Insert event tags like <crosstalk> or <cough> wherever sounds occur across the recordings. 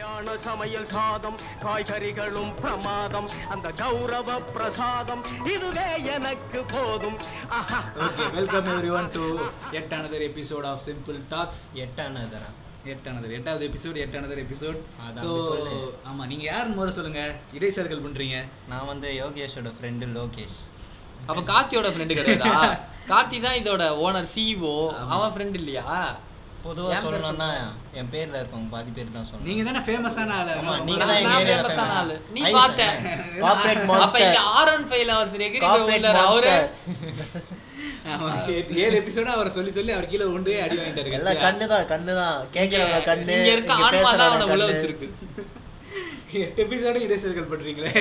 கல்யாண சமையல் சாதம் காய்கறிகளும் பிரமாதம் அந்த கௌரவ பிரசாதம் இதுவே எனக்கு போதும். Welcome everyone to yet another episode of simple talks எட்டானதரா yet another எட்டாவது episode yet another episode so. ஆமாம் நீங்கள் யாருன்னு முதல்ல சொல்லுங்க. இடைச்சர்கள் பண்ணுறீங்க நான் வந்து யோகேஷோட ஃப்ரெண்டு லோகேஷ். அப்ப கார்த்தியோட ஃப்ரெண்டு கிடையாதா? <laughs> கார்த்தி தான் இதோட ஓனர் சிஇஓ ஆமா. அவன் ஃப்ரெண்ட் இல்லையா? பொதுவா என் பேர் சொல்லணும்னா என் பேர்ல இருக்கவங்க பாதி பேர் தான் சொல்லணும். நீங்கள் தானே ஃபேமஸான ஆள். ஆமா, ஆமா, நீங்க நான் தான் எங்க தான் ஏரியால famous ஆன famous. ஆளு. நீ பார்த்த. corporate அப்ப monster. இங்க ஆர் ஒன் ஃபைவ்ல Corporate உள்ளாரு. அவரு. ஏழு எபிசோட அவரை சொல்லி சொல்லி அவர் கீழே உண்டு அடி எல்லாம் கடைசியா. கண்ணு தான் கண்ணு தான் கேக்குறவங்க கண்ணு? இங்க இருக்க ஆன்மா தான் அவனை பேசுறவங்க உள்ள. வச்சிருக்கு. எட்டு எபிசோட இடைச்சர்கள் பண்றீங்களே.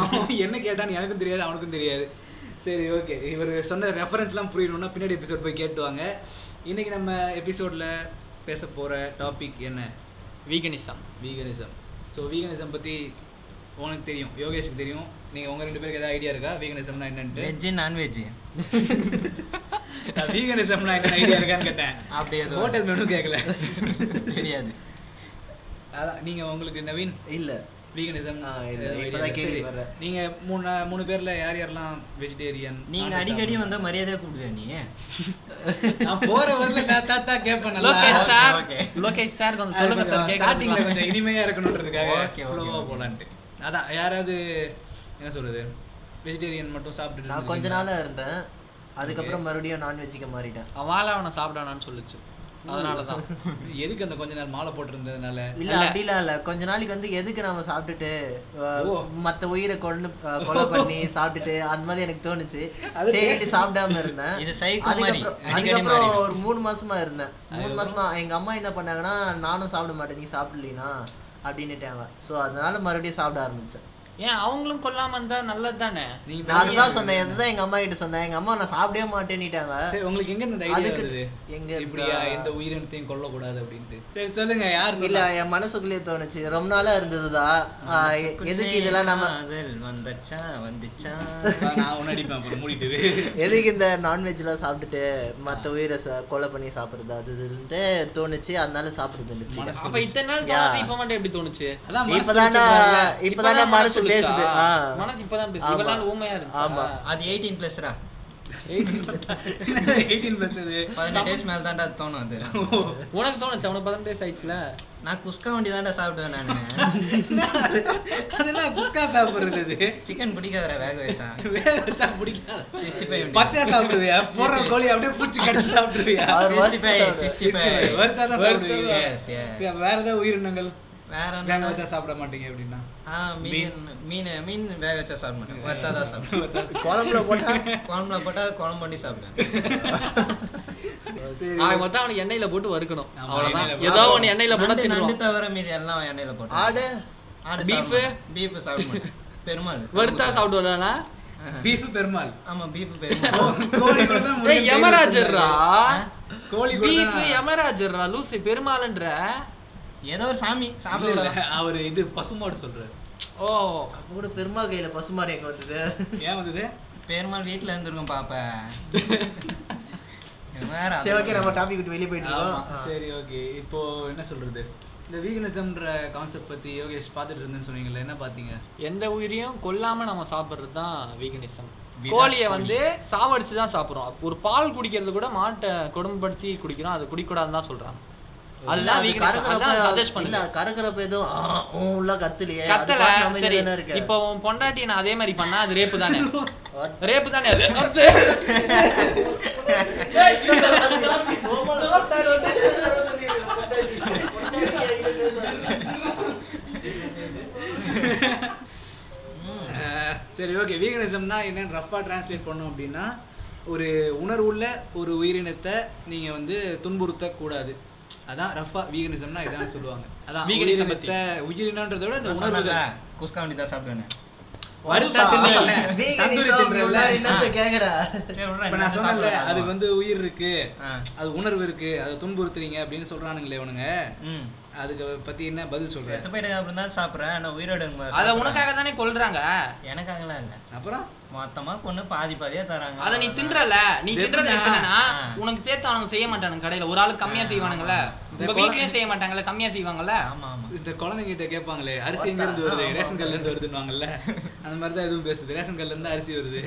அவன் என்ன கேட்டான்னு எனக்கும் தெரியாது அவனுக்கும் தெரியாது. சரி ஓகே இவர் சொன்ன ரெஃபரன்ஸ்லாம் புரியணும்னா பின்னாடி எபிசோட் போய் கேட்டுவாங்க இன்னைக்கு நம்ம எபிசோட்ல பேச போற டாபிக் என்ன? வீகனிசம் வீகனிசம் ஸோ வீகனிசம் பத்தி உனக்கு தெரியும் யோகேஷுக்கு தெரியும். நீங்க உங்க ரெண்டு பேருக்கு ஏதாவது ஐடியா இருக்கா? வீகனிசம்னா என்னன்ட்டு? வெஜ் நான்வெஜ் வீகனிசம்னா என்ன ஐடியா இருக்கான்னு கேட்டேன். அப்படி எதுவும் ஹோட்டல் மெனு கேட்கல தெரியாது. அதான் நீங்க உங்களுக்கு நவீன்? இல்ல. வீகனிசம். நீங்க மூணு மூணு பேர்ல யார் யாரெல்லாம் வெஜிடேரியன் நீங்க அடிக்கடி வந்தா மரியாதையா கூப்பிடுவே நீ? நான் போற வரல தாத்தா கேட்பேன் நல்லா Lokesh sir okay. Lokesh sir கொஞ்சம் சொல்லுங்க சார் ஸ்டார்டிங்ல கொஞ்சம் இனிமையா okay, ஃப்ளோவா. போலான்ட்டு அதான் யாராவது என்ன சொல்றது வெஜிடேரியன் மட்டும் சாப்பிட்டு நான் கொஞ்ச நாளா இருந்தேன். அதுக்கப்புறம் மறுபடியும் நான்வெஜ்ஜுக்கு மாறிட்டேன். அவளை அவனை சாப்பிடானான்னு சொல்லுச்சு. அதனாலதான் எதுக்கு அந்த கொஞ்ச நாள் மாலை போட்டிருந்ததுனால இல்ல இல்ல. அப்படிலாம் இல்ல கொஞ்ச நாளைக்கு வந்து எதுக்கு நாம சாப்பிட்டுட்டு. மத்த உயிரை கொண்டு கொலை பண்ணி <laughs> சாப்பிட்டுட்டு அந்த மாதிரி எனக்கு தோணுச்சு சரிட்டு சாப்பிடாம இருந்தேன். அதுக்கப்புறம் அதுக்கப்புறம். ஒரு மூணு மாசமா இருந்தேன் மூணு? மாசமா எங்க அம்மா என்ன பண்ணாங்கன்னா நானும் சாப்பிட மாட்டேன் நீ சாப்பிடலீனா அப்படின்னுட்டாங்க சோ அதனால மறுபடியும் சாப்பிட ஆரம்பிச்சேன் ஏன் அவங்களும் கொல்லாம இருந்தா நல்லது தானே நான் அதுதான் சொன்னேன் அதுதான் எங்க அம்மா கிட்ட சொன்னேன்? எங்க அம்மா நான் சாப்பிடவே மாட்டேன்னுட்டாங்க. சரி, உங்களுக்கு எங்க இந்த ஐடியா வருது? எங்க இப்படியா இருந்தா- எந்த உயிரினத்தையும் கொல்லக்கூடாது அப்படின்ட்டு. சரி சொல்லுங்க யார் இல்ல? என் மனசுக்குள்ளேயே தோணுச்சு. ரொம்ப நாளா எ- எதுக்கு இதெல்லாம் நம்ம வந்துச்சா வந்துச்சா? நான் உன்னை அடிப்பேன் அப்புறம் மூடிட்டு எதுக்கு இந்த நான்வெஜ்லாம் சாப்பிட்டுட்டு மத்த உயிரை கொலை பண்ணி சாப்பிடுறது? அது இதுன்ட்டு தோணுச்சு. அதனால சாப்பிடுறது. அப்ப இத்தனை நாள் இப்ப மட்டும் எப்படி தோணுச்சு. இப்பதான்டா இப்பதான் மனசு? பேசுது ஆ. மனசு இப்பதான் பேசுது ஆமா. இவ்வளவு ஊமையா ஆமா. இருந்துச்சு அது எயிட்டீன் பிளஸ்ரா 18 plus இது. பதினெட்டு டேஸ் மேல தான்டா தோணும் அது உனக்கு தோணுச்சு அவனுக்கு பதினெட்டு வயசு ஆயிடுச்சுல நான் குஸ்கா வண்டி தான்டா சாப்பிடுவேன் நானு அதெல்லாம் குஸ்கா சாப்பிடுறது. சிக்கன் பிடிக்காதடா வேக வச்சா வேக வச்சா பிடிக்காது. 65 பச்சையா சாப்பிடுவியா? போடுற கோழி அப்படியே பிடிச்சி கடிச்சு சாப்பிடுவியா? அவர் 65, வறுத்து 65. வறுத்தாதான் சாப்பிடுவீங்க. Yes, yes. சரி, வேற ஏதாவது உயிரினங்கள் வேற வேக வச்சா சாப்பிட மாட்டீங்க அப்படின்னா ஆ மீன் மீன். மீன் வேக வச்சா சாப்பிட மாட்டேன். வறுத்தா தான் சாப்பிடுவேன். குழம்புல போட்டா <laughs> குழம்புல போட்டா குழம்பு பண்ணி சாப்பிடுவேன். ஆக மொத்தம் அவனுக்கு எண்ணெயில போட்டு வறுக்கணும். அவ்வளவுதான். ஏதோ. ஒண்ணு எண்ணெயில போட்டா நண்டு தவிர மீதி எல்லாம் எண்ணெயில போட்டு ஆடு? ஆடு Beef? பீஃப்? சாப்பிட மாட்டேன். பெருமாள். <laughs> வறுத்தா சாப்பிடுவானா? பீஃப் பெருமாள். ஆமா பீஃப் பெருமாள். யமராஜர்ரா? கோழி பீஃப் யமராஜர்ரா? லூசு பெருமாள்ன்ற? ஏதோ ஒரு சாமி இல்ல, சாப்பிட இல்ல, அவரு இது பசுமாடு சொல்றாரு. ஓ. அப்ப கூட பெருமாள் கையில பசுமாடு எங்க வந்தது? ஏன் வந்தது? பெருமாள் வீட்டுல இருந்திருக்கும் பாப்ப. <laughs> சரி ஓகே நம்ம டாபிக் விட்டு வெளியே போயிட்டு சரி ஓகே இப்போ என்ன சொல்றது? இந்த வீகனிசம்ன்ற கான்செப்ட் பத்தி யோகேஷ் பார்த்துட்டு இருந்தேன்னு சொன்னீங்கல்ல என்ன பாத்தீங்க எந்த உயிரையும் கொல்லாம நம்ம சாப்பிடுறது தான் வீகனிசம் கோழியை. வந்து சாவடிச்சு தான் சாப்பிடுறோம். ஒரு பால் குடிக்கிறது கூட மாட்டை கொடுமைப்படுத்தி குடிக்கிறோம். அது குடிக்கூடாதுன்னு தான் சொல்றாங்க. கறக்குறப்ப எதுவும் கத்துலையே. இப்போ உன் பொண்டாட்டி நான் அதே மாதிரி பண்ணா? அது ரேப்பு தானே? <laughs> ரேப்பு <laughs> <laughs> சரி ஓகே வீகனிசம்னா என்னன்னு ரஃபா டிரான்ஸ்லேட் பண்ணோம் அப்படின்னா ஒரு உணர்வுள்ள ஒரு உயிரினத்தை நீங்க வந்து துன்புறுத்த கூடாது அதான் ரஃபா வீகனிசம்னா இதான் சொல்லுவாங்க. அதான். உயிரினத்தை உயிரினன்றதை விட இந்த உணர்வு குஸ்கா வண்டி தான் சாப்பிடுவேன். அதுக்கு வந்து உயிர் இருக்கு. அது உணர்வு இருக்கு. அதை துன்புறுத்துறீங்க அப்படின்னு சொல்றானுங்களே இவனுங்க. அதுக்கு பத்தி என்ன பதில் சொல்ற? செத்து போயிட்டு அப்புறம் தான் சாப்பிட்றேன். ஆனால் உயிரோட அத. உனக்காக தானே கொல்றாங்க? எனக்காகலாம் இல்லை. அப்புறம்? மொத்தமா கொண்டு பாதி பாதியா தராங்க. அத நீ தின்றல. நீ தின்றது ஆ. உனக்கு சேர்த்து அவனுங்க செய்ய மாட்டானுங்க கடையில. ஒரு ஆளுக்கு கம்மியா செய்வானுங்கல்ல. உங்க வீட்லயும் செய்ய மாட்டாங்கல்ல கம்மியா செய்வாங்கல்ல? ஆமா ஆமா. இந்த குழந்தைங்கிட்ட கேட்பாங்களே அரிசி எங்க இருந்து வருது? ரேஷன் கல்ல இருந்து. வருதுன்னுவாங்கல்ல. அந்த மாதிரி தான் எதுவும் பேசுது. ரேஷன் கல்ல இருந்து அரிசி வருது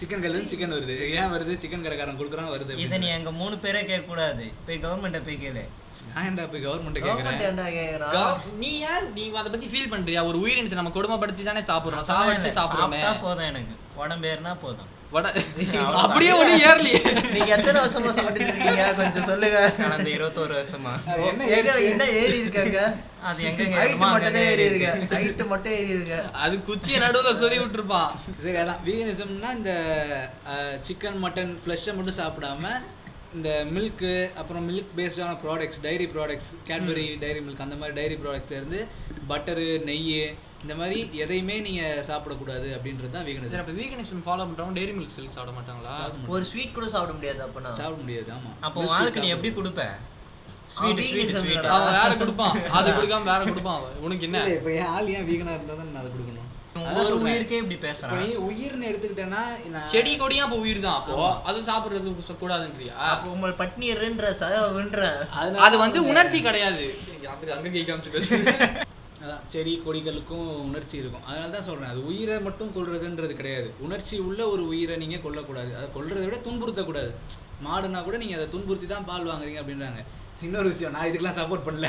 சிக்கன் கல்ல இருந்து சிக்கன் வருது. ஏன் வருது? சிக்கன் கடைக்காரன் கொடுக்குறான் வருது இதை நீ. எங்க மூணு பேரே கேட்க கூடாது போய் கவர்மெண்ட்டை போய் கேளு. நான் ஏன்டா போய் கவர்மெண்ட் கேக்குறான் நீ ஏன்? நீ அதை பத்தி ஃபீல் பண்றியா? ஒரு உயிரினத்தை நம்ம கொடுமைப்படுத்தி தானே சாப்பிடுறோம். சாவடிச்சு சாப்பிடுறோமே. போதும் எனக்கு. உடம்பு ஏறினா போதும். வட <laughs> <laughs> அப்படியே ஒண்ணு ஏறலையே. நீங்க எத்தனை வருஷமா சாப்பிட்டுட்டு இருக்கீங்க? கொஞ்சம் சொல்லுங்க. கடந்த இருபத்தோரு வருஷமா. என்ன எங்க ஏறிச்சு? என்ன ஏறி இருக்காங்க அது எங்க மட்டும் தான் ஏறி இருக்கு. ஹைட் மட்டும் ஏறி இருக்கு. அது குச்சியை நடுவுல சொல்லி விட்டுருப்பான் சரி அதான். வீகனிசம்னா இந்த சிக்கன் மட்டன் ஃப்ளஷை மட்டும் சாப்பிடாம இந்த மில்க்கு அப்புறம் milk பேஸ்டான products dairy products Cadbury dairy milk அந்த மாதிரி டைரி ப்ராடக்ட்ஸ்ல இருந்து பட்டரு நெய் இந்த மாதிரி எதையுமே நீங்க சாப்பிடக்கூடாது அப்படின்றது தான் சரி வீகனிசம் அப்ப வீகனிசம் ஃபாலோ பண்றவங்க டெய்ரி மில்க் சில்க் சாப்பிட மாட்டாங்களா? ஒரு ஸ்வீட் கூட சாப்பிட முடியாது அப்பனா. சாப்பிட முடியாது ஆமா. அப்போ வாழ்க்கை நீ எப்படி கொடுப்ப? அவன் ஸ்வீட் ஸ்வீட் veganism ஸ்வீட் இல்லடா. அவன் வேற கொடுப்பான். அது கொடுக்காம வேற கொடுப்பான் அவன். உனக்கு என்ன? இல்ல, இப்ப என் ஆள் ஏன் வீகனா இருந்தா தான் நான் அதை கொடுக்கணும். சொல்றேன். உயிருக்கே இப்படி இப்ப பேசுறான் நீ உயிர்னு எடுத்துக்கிட்டேன்னா நான் செடி கொடியும் அப்போ உயிர் தான் அப்போ. அது சாப்பிடுறது கூடாதுன்றியா? அப்போ உங்களை பட்னி இருன்ற சவன்றேன் அதனால அது வந்து உணர்ச்சி கிடையாது. அப்படி அங்க கை காமிச்சு பேசு அதான் செடி கொடிகளுக்கும் உணர்ச்சி இருக்கும். அதனால தான் சொல்றேன் அது உயிரை மட்டும் கொல்றதுன்றது கிடையாது. உணர்ச்சி உள்ள ஒரு உயிரை நீங்க கொல்லக்கூடாது. அதை கொல்றதை விட துன்புறுத்தக்கூடாது. மாடுனா கூட நீங்க அதை துன்புறுத்தி தான் பால் வாங்குறீங்க அப்படின்றாங்க. இன்னொரு விஷயம் நான் இதுக்கெல்லாம் சப்போர்ட் பண்ணல.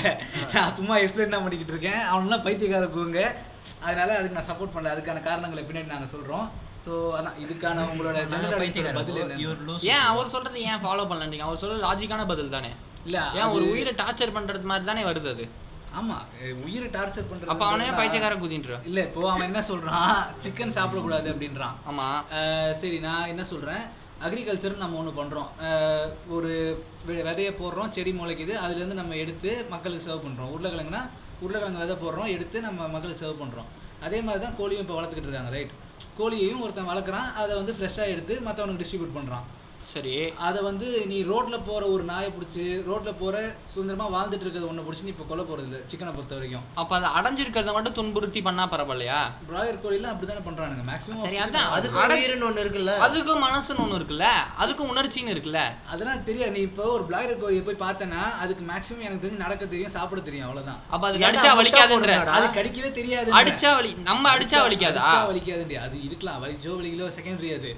நான் சும்மா எக்ஸ்பிளைன் தான் பண்ணிக்கிட்டு இருக்கேன். அவனெல்லாம் பைத்தியக்கார கூங்க அதனால அதுக்கு நான் சப்போர்ட் பண்ணல. அதுக்கான காரணங்களை பின்னாடி நாங்க சொல்றோம். ஸோ அதான் இதுக்கான உங்களோட. ஏன் அவர் சொல்றது ஏன் ஃபாலோ பண்ணலன்றீங்க அவர் சொல்றது லாஜிக்கான பதில் தானே. இல்ல ஏன் ஒரு உயிரை டார்ச்சர் பண்றது மாதிரி தானே வருது அது? ஆமா உயிரை டார்ச்சர் பண்றது அப்ப அவனே பைத்தியக்கார குதின்ற இல்ல இப்போ அவன் என்ன சொல்றான்? சிக்கன் சாப்பிடக்கூடாது அப்படின்றான். ஆமா. சரி நான் என்ன சொல்கிறேன் அக்ரிகல்ச்சர் நம்ம ஒன்று பண்ணுறோம் ஒரு விதைய போடுறோம் செடி முளைக்குது அதுலேருந்து நம்ம எடுத்து மக்களுக்கு சர்வ் பண்ணுறோம் உருளைக்கிழங்குனா உருளைக்கிழங்கு விதை போடுறோம் எடுத்து நம்ம மக்களுக்கு சர்வ் பண்ணுறோம் அதே மாதிரி தான் கோழியும் இப்போ வளர்த்துக்கிட்டு இருக்காங்க ரைட் கோழியையும் ஒருத்தன் வளர்க்குறான் அதை வந்து ஃப்ரெஷ்ஷாக எடுத்து மற்றவனுக்கு டிஸ்ட்ரிபியூட் பண்ணுறான் சரி. அதை வந்து நீ ரோட்ல போற ஒரு நாயை பிடிச்சி ரோட்ல போற சுதந்திரமா வாழ்ந்துட்டு இருக்கிறது ஒண்ணு பிடிச்சி நீ இப்போ கொல்ல போறது இல்லை சிக்கனை பொறுத்த வரைக்கும் அப்ப அது அடைஞ்சிருக்கிறத மட்டும் துன்புறுத்தி பண்ணா பரவாயில்லையா? பிராயர் கோழிலாம் அப்படிதானே பண்றானுங்க. மேக்ஸிமம் சரி, அதான். அதுக்கு அட- உயிர்னு ஒண்ணு இருக்குல்ல? அதுக்கும் மனசுன்னு ஒண்ணு இருக்குல்ல? அதுக்கும் உணர்ச்சின்னு இருக்குல்ல? அதெல்லாம் தெரியாது. நீ இப்போ ஒரு பிளாயர் கோழியை போய் பார்த்தேன்னா அதுக்கு மேக்ஸிமம் எனக்கு தெரிஞ்சு நடக்க தெரியும் சாப்பிட தெரியும் அவ்வளவுதான். அப்ப அது அடிச்சா வலிக்காதுன்ற? அது கடிக்கவே தெரியாது அடிச்சா வலி நம்ம அடிச்சா வலிக்காதா? வலிக்காதுண்டி. அது இருக்கலாம். வலிச்சோ வலிக்கலோ செகண்டரி அது.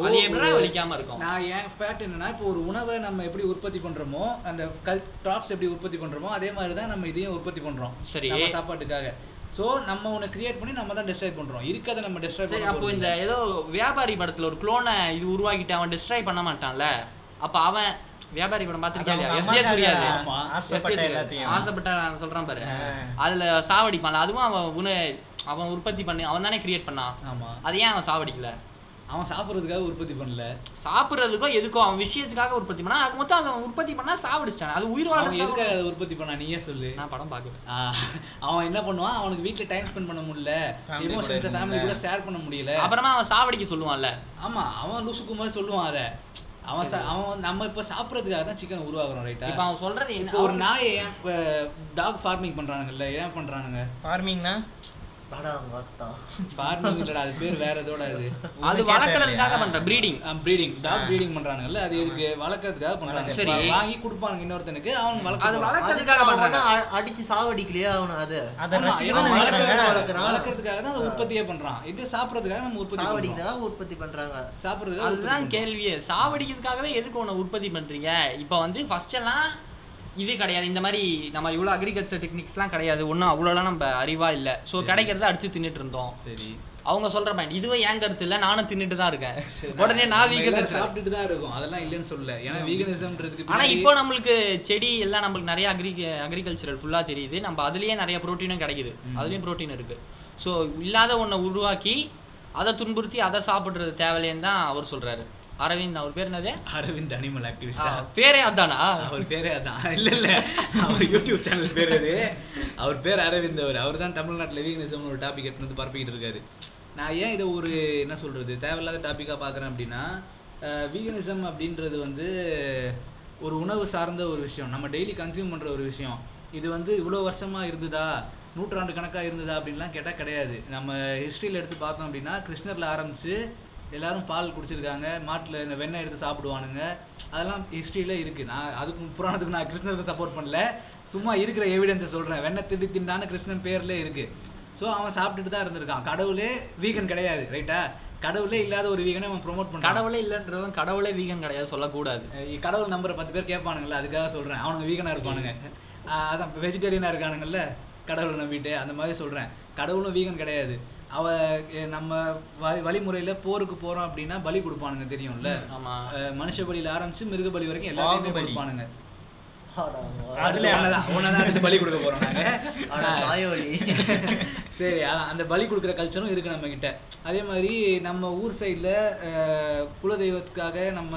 அது எப்படிடா ஒரு- வலிக்காம இருக்கும்? நான் என் ஃபேக்ட் என்னன்னா இப்போ ஒரு உணவை நம்ம எப்படி உற்பத்தி பண்றோமோ அந்த கல் டாப்ஸ் எப்படி உற்பத்தி பண்றோமோ அதே மாதிரி தான் நம்ம இதையும் உற்பத்தி பண்றோம். சரி. நம்ம சாப்பாட்டுக்காக. சோ நம்ம ஒன்று கிரியேட் பண்ணி நம்ம தான் டெஸ்ட்ராய் பண்றோம். இருக்கதை நம்ம டெஸ்ட்ராய் சரி பண்ண அப்போ இந்த. ஏதோ வியாபாரி படத்துல ஒரு குளோனை இது உருவாக்கிட்டு அவன் டிஸ்ட்ராய் பண்ண மாட்டான்ல? அப்ப அவன் வியாபாரி படம் ஆமா. ஆசைப்பட்ட நான் சொல்றேன் பாரு. அதுல சாவடிப்பான்ல. அதுவும் அவன் உண அவன் உற்பத்தி பண்ணி அவன் தானே கிரியேட் பண்ணான். ஆமா. அது ஏன் அவன் சாவடிக்கல? அவன் சாப்பிட்றதுக்காக உற்பத்தி பண்ணல. சாப்பிடுறதுக்கோ எதுக்கோ அவன் விஷயத்துக்காக உற்பத்தி பண்ணா அது மொத்தம் அவன் உற்பத்தி பண்ணா சாவடிச்சிட்டான் அது உயிர் வாழ்றதுக்காக எதுக்காக அதை உற்பத்தி பண்ணா? நீயே சொல்லு. நான் படம் பார்க்கல. ஆஹ், அவன் என்ன பண்ணுவான்? அவனுக்கு வீட்ல டைம் ஸ்பெண்ட் பண்ண முடியல. எமோஷன்ஸை ஃபேமிலி கூட. ஷேர் பண்ண முடியல. அப்புறமா அவன் சாவடிக்க சொல்லுவான்ல. ஆமா அவன் லூசுக்கு மாதிரி சொல்லுவான் அதை. அவன் அவன் நம்ம இப்ப சாப்பிட்றதுக்காக தான் சிக்கன் உருவாக்குறோம் ரைட்டா இப்ப அவன் சொல்றது இப்போ ஒரு நாயை ஏன் டாக் ஃபார்மிங் பண்றானுங்கல்ல ஏன் பண்றானுங்க? ஃபார்மிங்னா இல்லடா அது பேர் வேற எதோட <laughs> அது அது வளர்க்கறதுக்காக பண்ற ப்ரீடிங் ப்ரீடிங் டாக். ப்ரீடிங் பண்றானுங்கல்ல அது எதுக்கு? வளர்க்கறதுக்காக பண்றாங்க. சரி. வாங்கி கொடுப்பானுங்க இன்னொருத்தனுக்கு அவன் அது வளர்க்க வளர்க்கறதுக்காக அவன் பண்றாங்க. அடிச்சு சாவடிக்கலையா அவன அது? அதை வளர்க்கறதுக்காக தான் அதை உற்பத்தியே பண்றான். இது சாப்பிட்றதுக்காக நம்ம உற்பத்தி சாவடிக்கிறதுக்காக உற்பத்தி பண்றாங்க. சாப்பிட்றதுக்காக அதுதான் கேள்வியே. சாவடிக்கிறதுக்காகவே எதுக்கு உன்னை உற்பத்தி பண்றீங்க? இப்போ வந்து ஃபர்ஸ்ட் எல்லாம் இது கிடையாது. இந்த மாதிரி நம்ம இவ்வளோ அக்ரிகல்ச்சர் டெக்னிக்ஸ்லாம் கிடையாது. ஒன்றும் அவ்வளோலாம் நம்ம அறிவா இல்லை. ஸோ கிடைக்கிறத அடிச்சு தின்னுட்டு இருந்தோம். சரி. அவங்க சொல்ற பாயிண்ட் இதுவே ஏன் கருத்து இல்லை? நானும் தின்னுட்டு தான் இருக்கேன். <laughs> உடனே நான் எல்லாரும் சாப்பிட்டுட்டு தான் இருக்கும். அதெல்லாம் இல்லைன்னு சொல்லல. ஏன்னா வீகனிசம்ன்றதுக்கு ஆனா இப்போ நம்மளுக்கு செடி எல்லாம் நம்மளுக்கு நிறைய அக்ரி அக்ரிகல்ச்சரல் ஃபுல்லா தெரியுது. நம்ம அதுலயே நிறைய புரோட்டீனும் கிடைக்குது. அதுலயும் புரோட்டீன் இருக்கு. ஸோ இல்லாத ஒன்றை உருவாக்கி அதை துன்புறுத்தி அதை சாப்பிடுறது தேவையில்லைன்னு தான் அவர் சொல்றாரு. அரவிந்த் அவர் பேர் என்னது? அரவிந்த் அனிமல் ஆக்டிவிஸ்டா பேரே அதானா? அவர் பேரே அதான். இல்ல இல்ல. அவர் யூடியூப் சேனல் பேர் அது. அவர் பேர் அரவிந்த் அவர். அவர் தான் தமிழ்நாட்டில் வீகனிசம்னு ஒரு டாபிக் எடுத்து வந்து பரப்பிக்கிட்டு இருக்காரு. நான் ஏன் இதை ஒரு என்ன சொல்றது தேவையில்லாத டாப்பிக்காக பார்க்குறேன் அப்படின்னா வீகனிசம் அப்படின்றது வந்து ஒரு உணவு சார்ந்த ஒரு விஷயம். நம்ம டெய்லி கன்சியூம் பண்ற ஒரு விஷயம். இது வந்து இவ்வளோ வருஷமா இருந்ததா? நூற்றாண்டு கணக்கா இருந்ததா? அப்படின்லாம் கேட்டால் கிடையாது. நம்ம ஹிஸ்ட்ரியில் எடுத்து பார்த்தோம் அப்படின்னா கிருஷ்ணர்ல ஆரம்பிச்சு எல்லாரும் பால் குடிச்சிருக்காங்க மாட்டில் இந்த வெண்ணெய் எடுத்து சாப்பிடுவானுங்க. அதெல்லாம் ஹிஸ்ட்ரியில் இருக்குது நான் அதுக்கு புராணத்துக்கு நான் கிருஷ்ணருக்கு சப்போர்ட் பண்ணல. சும்மா இருக்கிற எவிடன்ஸை சொல்றேன். வெண்ணெய் திண்டி திண்டான கிருஷ்ணன் பேர்ல இருக்கு. ஸோ அவன் சாப்பிட்டுட்டு தான் இருந்திருக்கான். கடவுளே வீகன் கிடையாது ரைட்டா கடவுளே இல்லாத ஒரு வீகனை அவன் ப்ரோமோட் பண்ணான் கடவுளே இல்லைன்றவன் கடவுளே வீகன் கிடையாது சொல்லக்கூடாது. கடவுள் நம்பரை பத்து பேர் கேட்பானுங்கல்ல அதுக்காக சொல்றேன். அவனுங்க வீகனா இருப்பானுங்க. அதான் வெஜிடேரியனா இருக்கானுங்கல்ல கடவுளை நம்பிட்டு அந்த மாதிரி சொல்றேன். கடவுளும் வீகன் கிடையாது. அவ நம்ம வழி- வழிமுறையில போருக்கு போறோம் அப்படின்னா பலி கொடுப்பானுங்க தெரியும்ல? மனுஷ பலியில ஆரம்பிச்சு மிருக பலி வரைக்கும் எல்லாத்தையுமே. கொடுப்பானுங்க. பலி கொடுக்க போறோம். <laughs> சரி அந்த பலி கொடுக்குற கல்ச்சரும் இருக்கு நம்ம கிட்ட அதே மாதிரி நம்ம ஊர் சைடில் குலதெய்வத்துக்காக நம்ம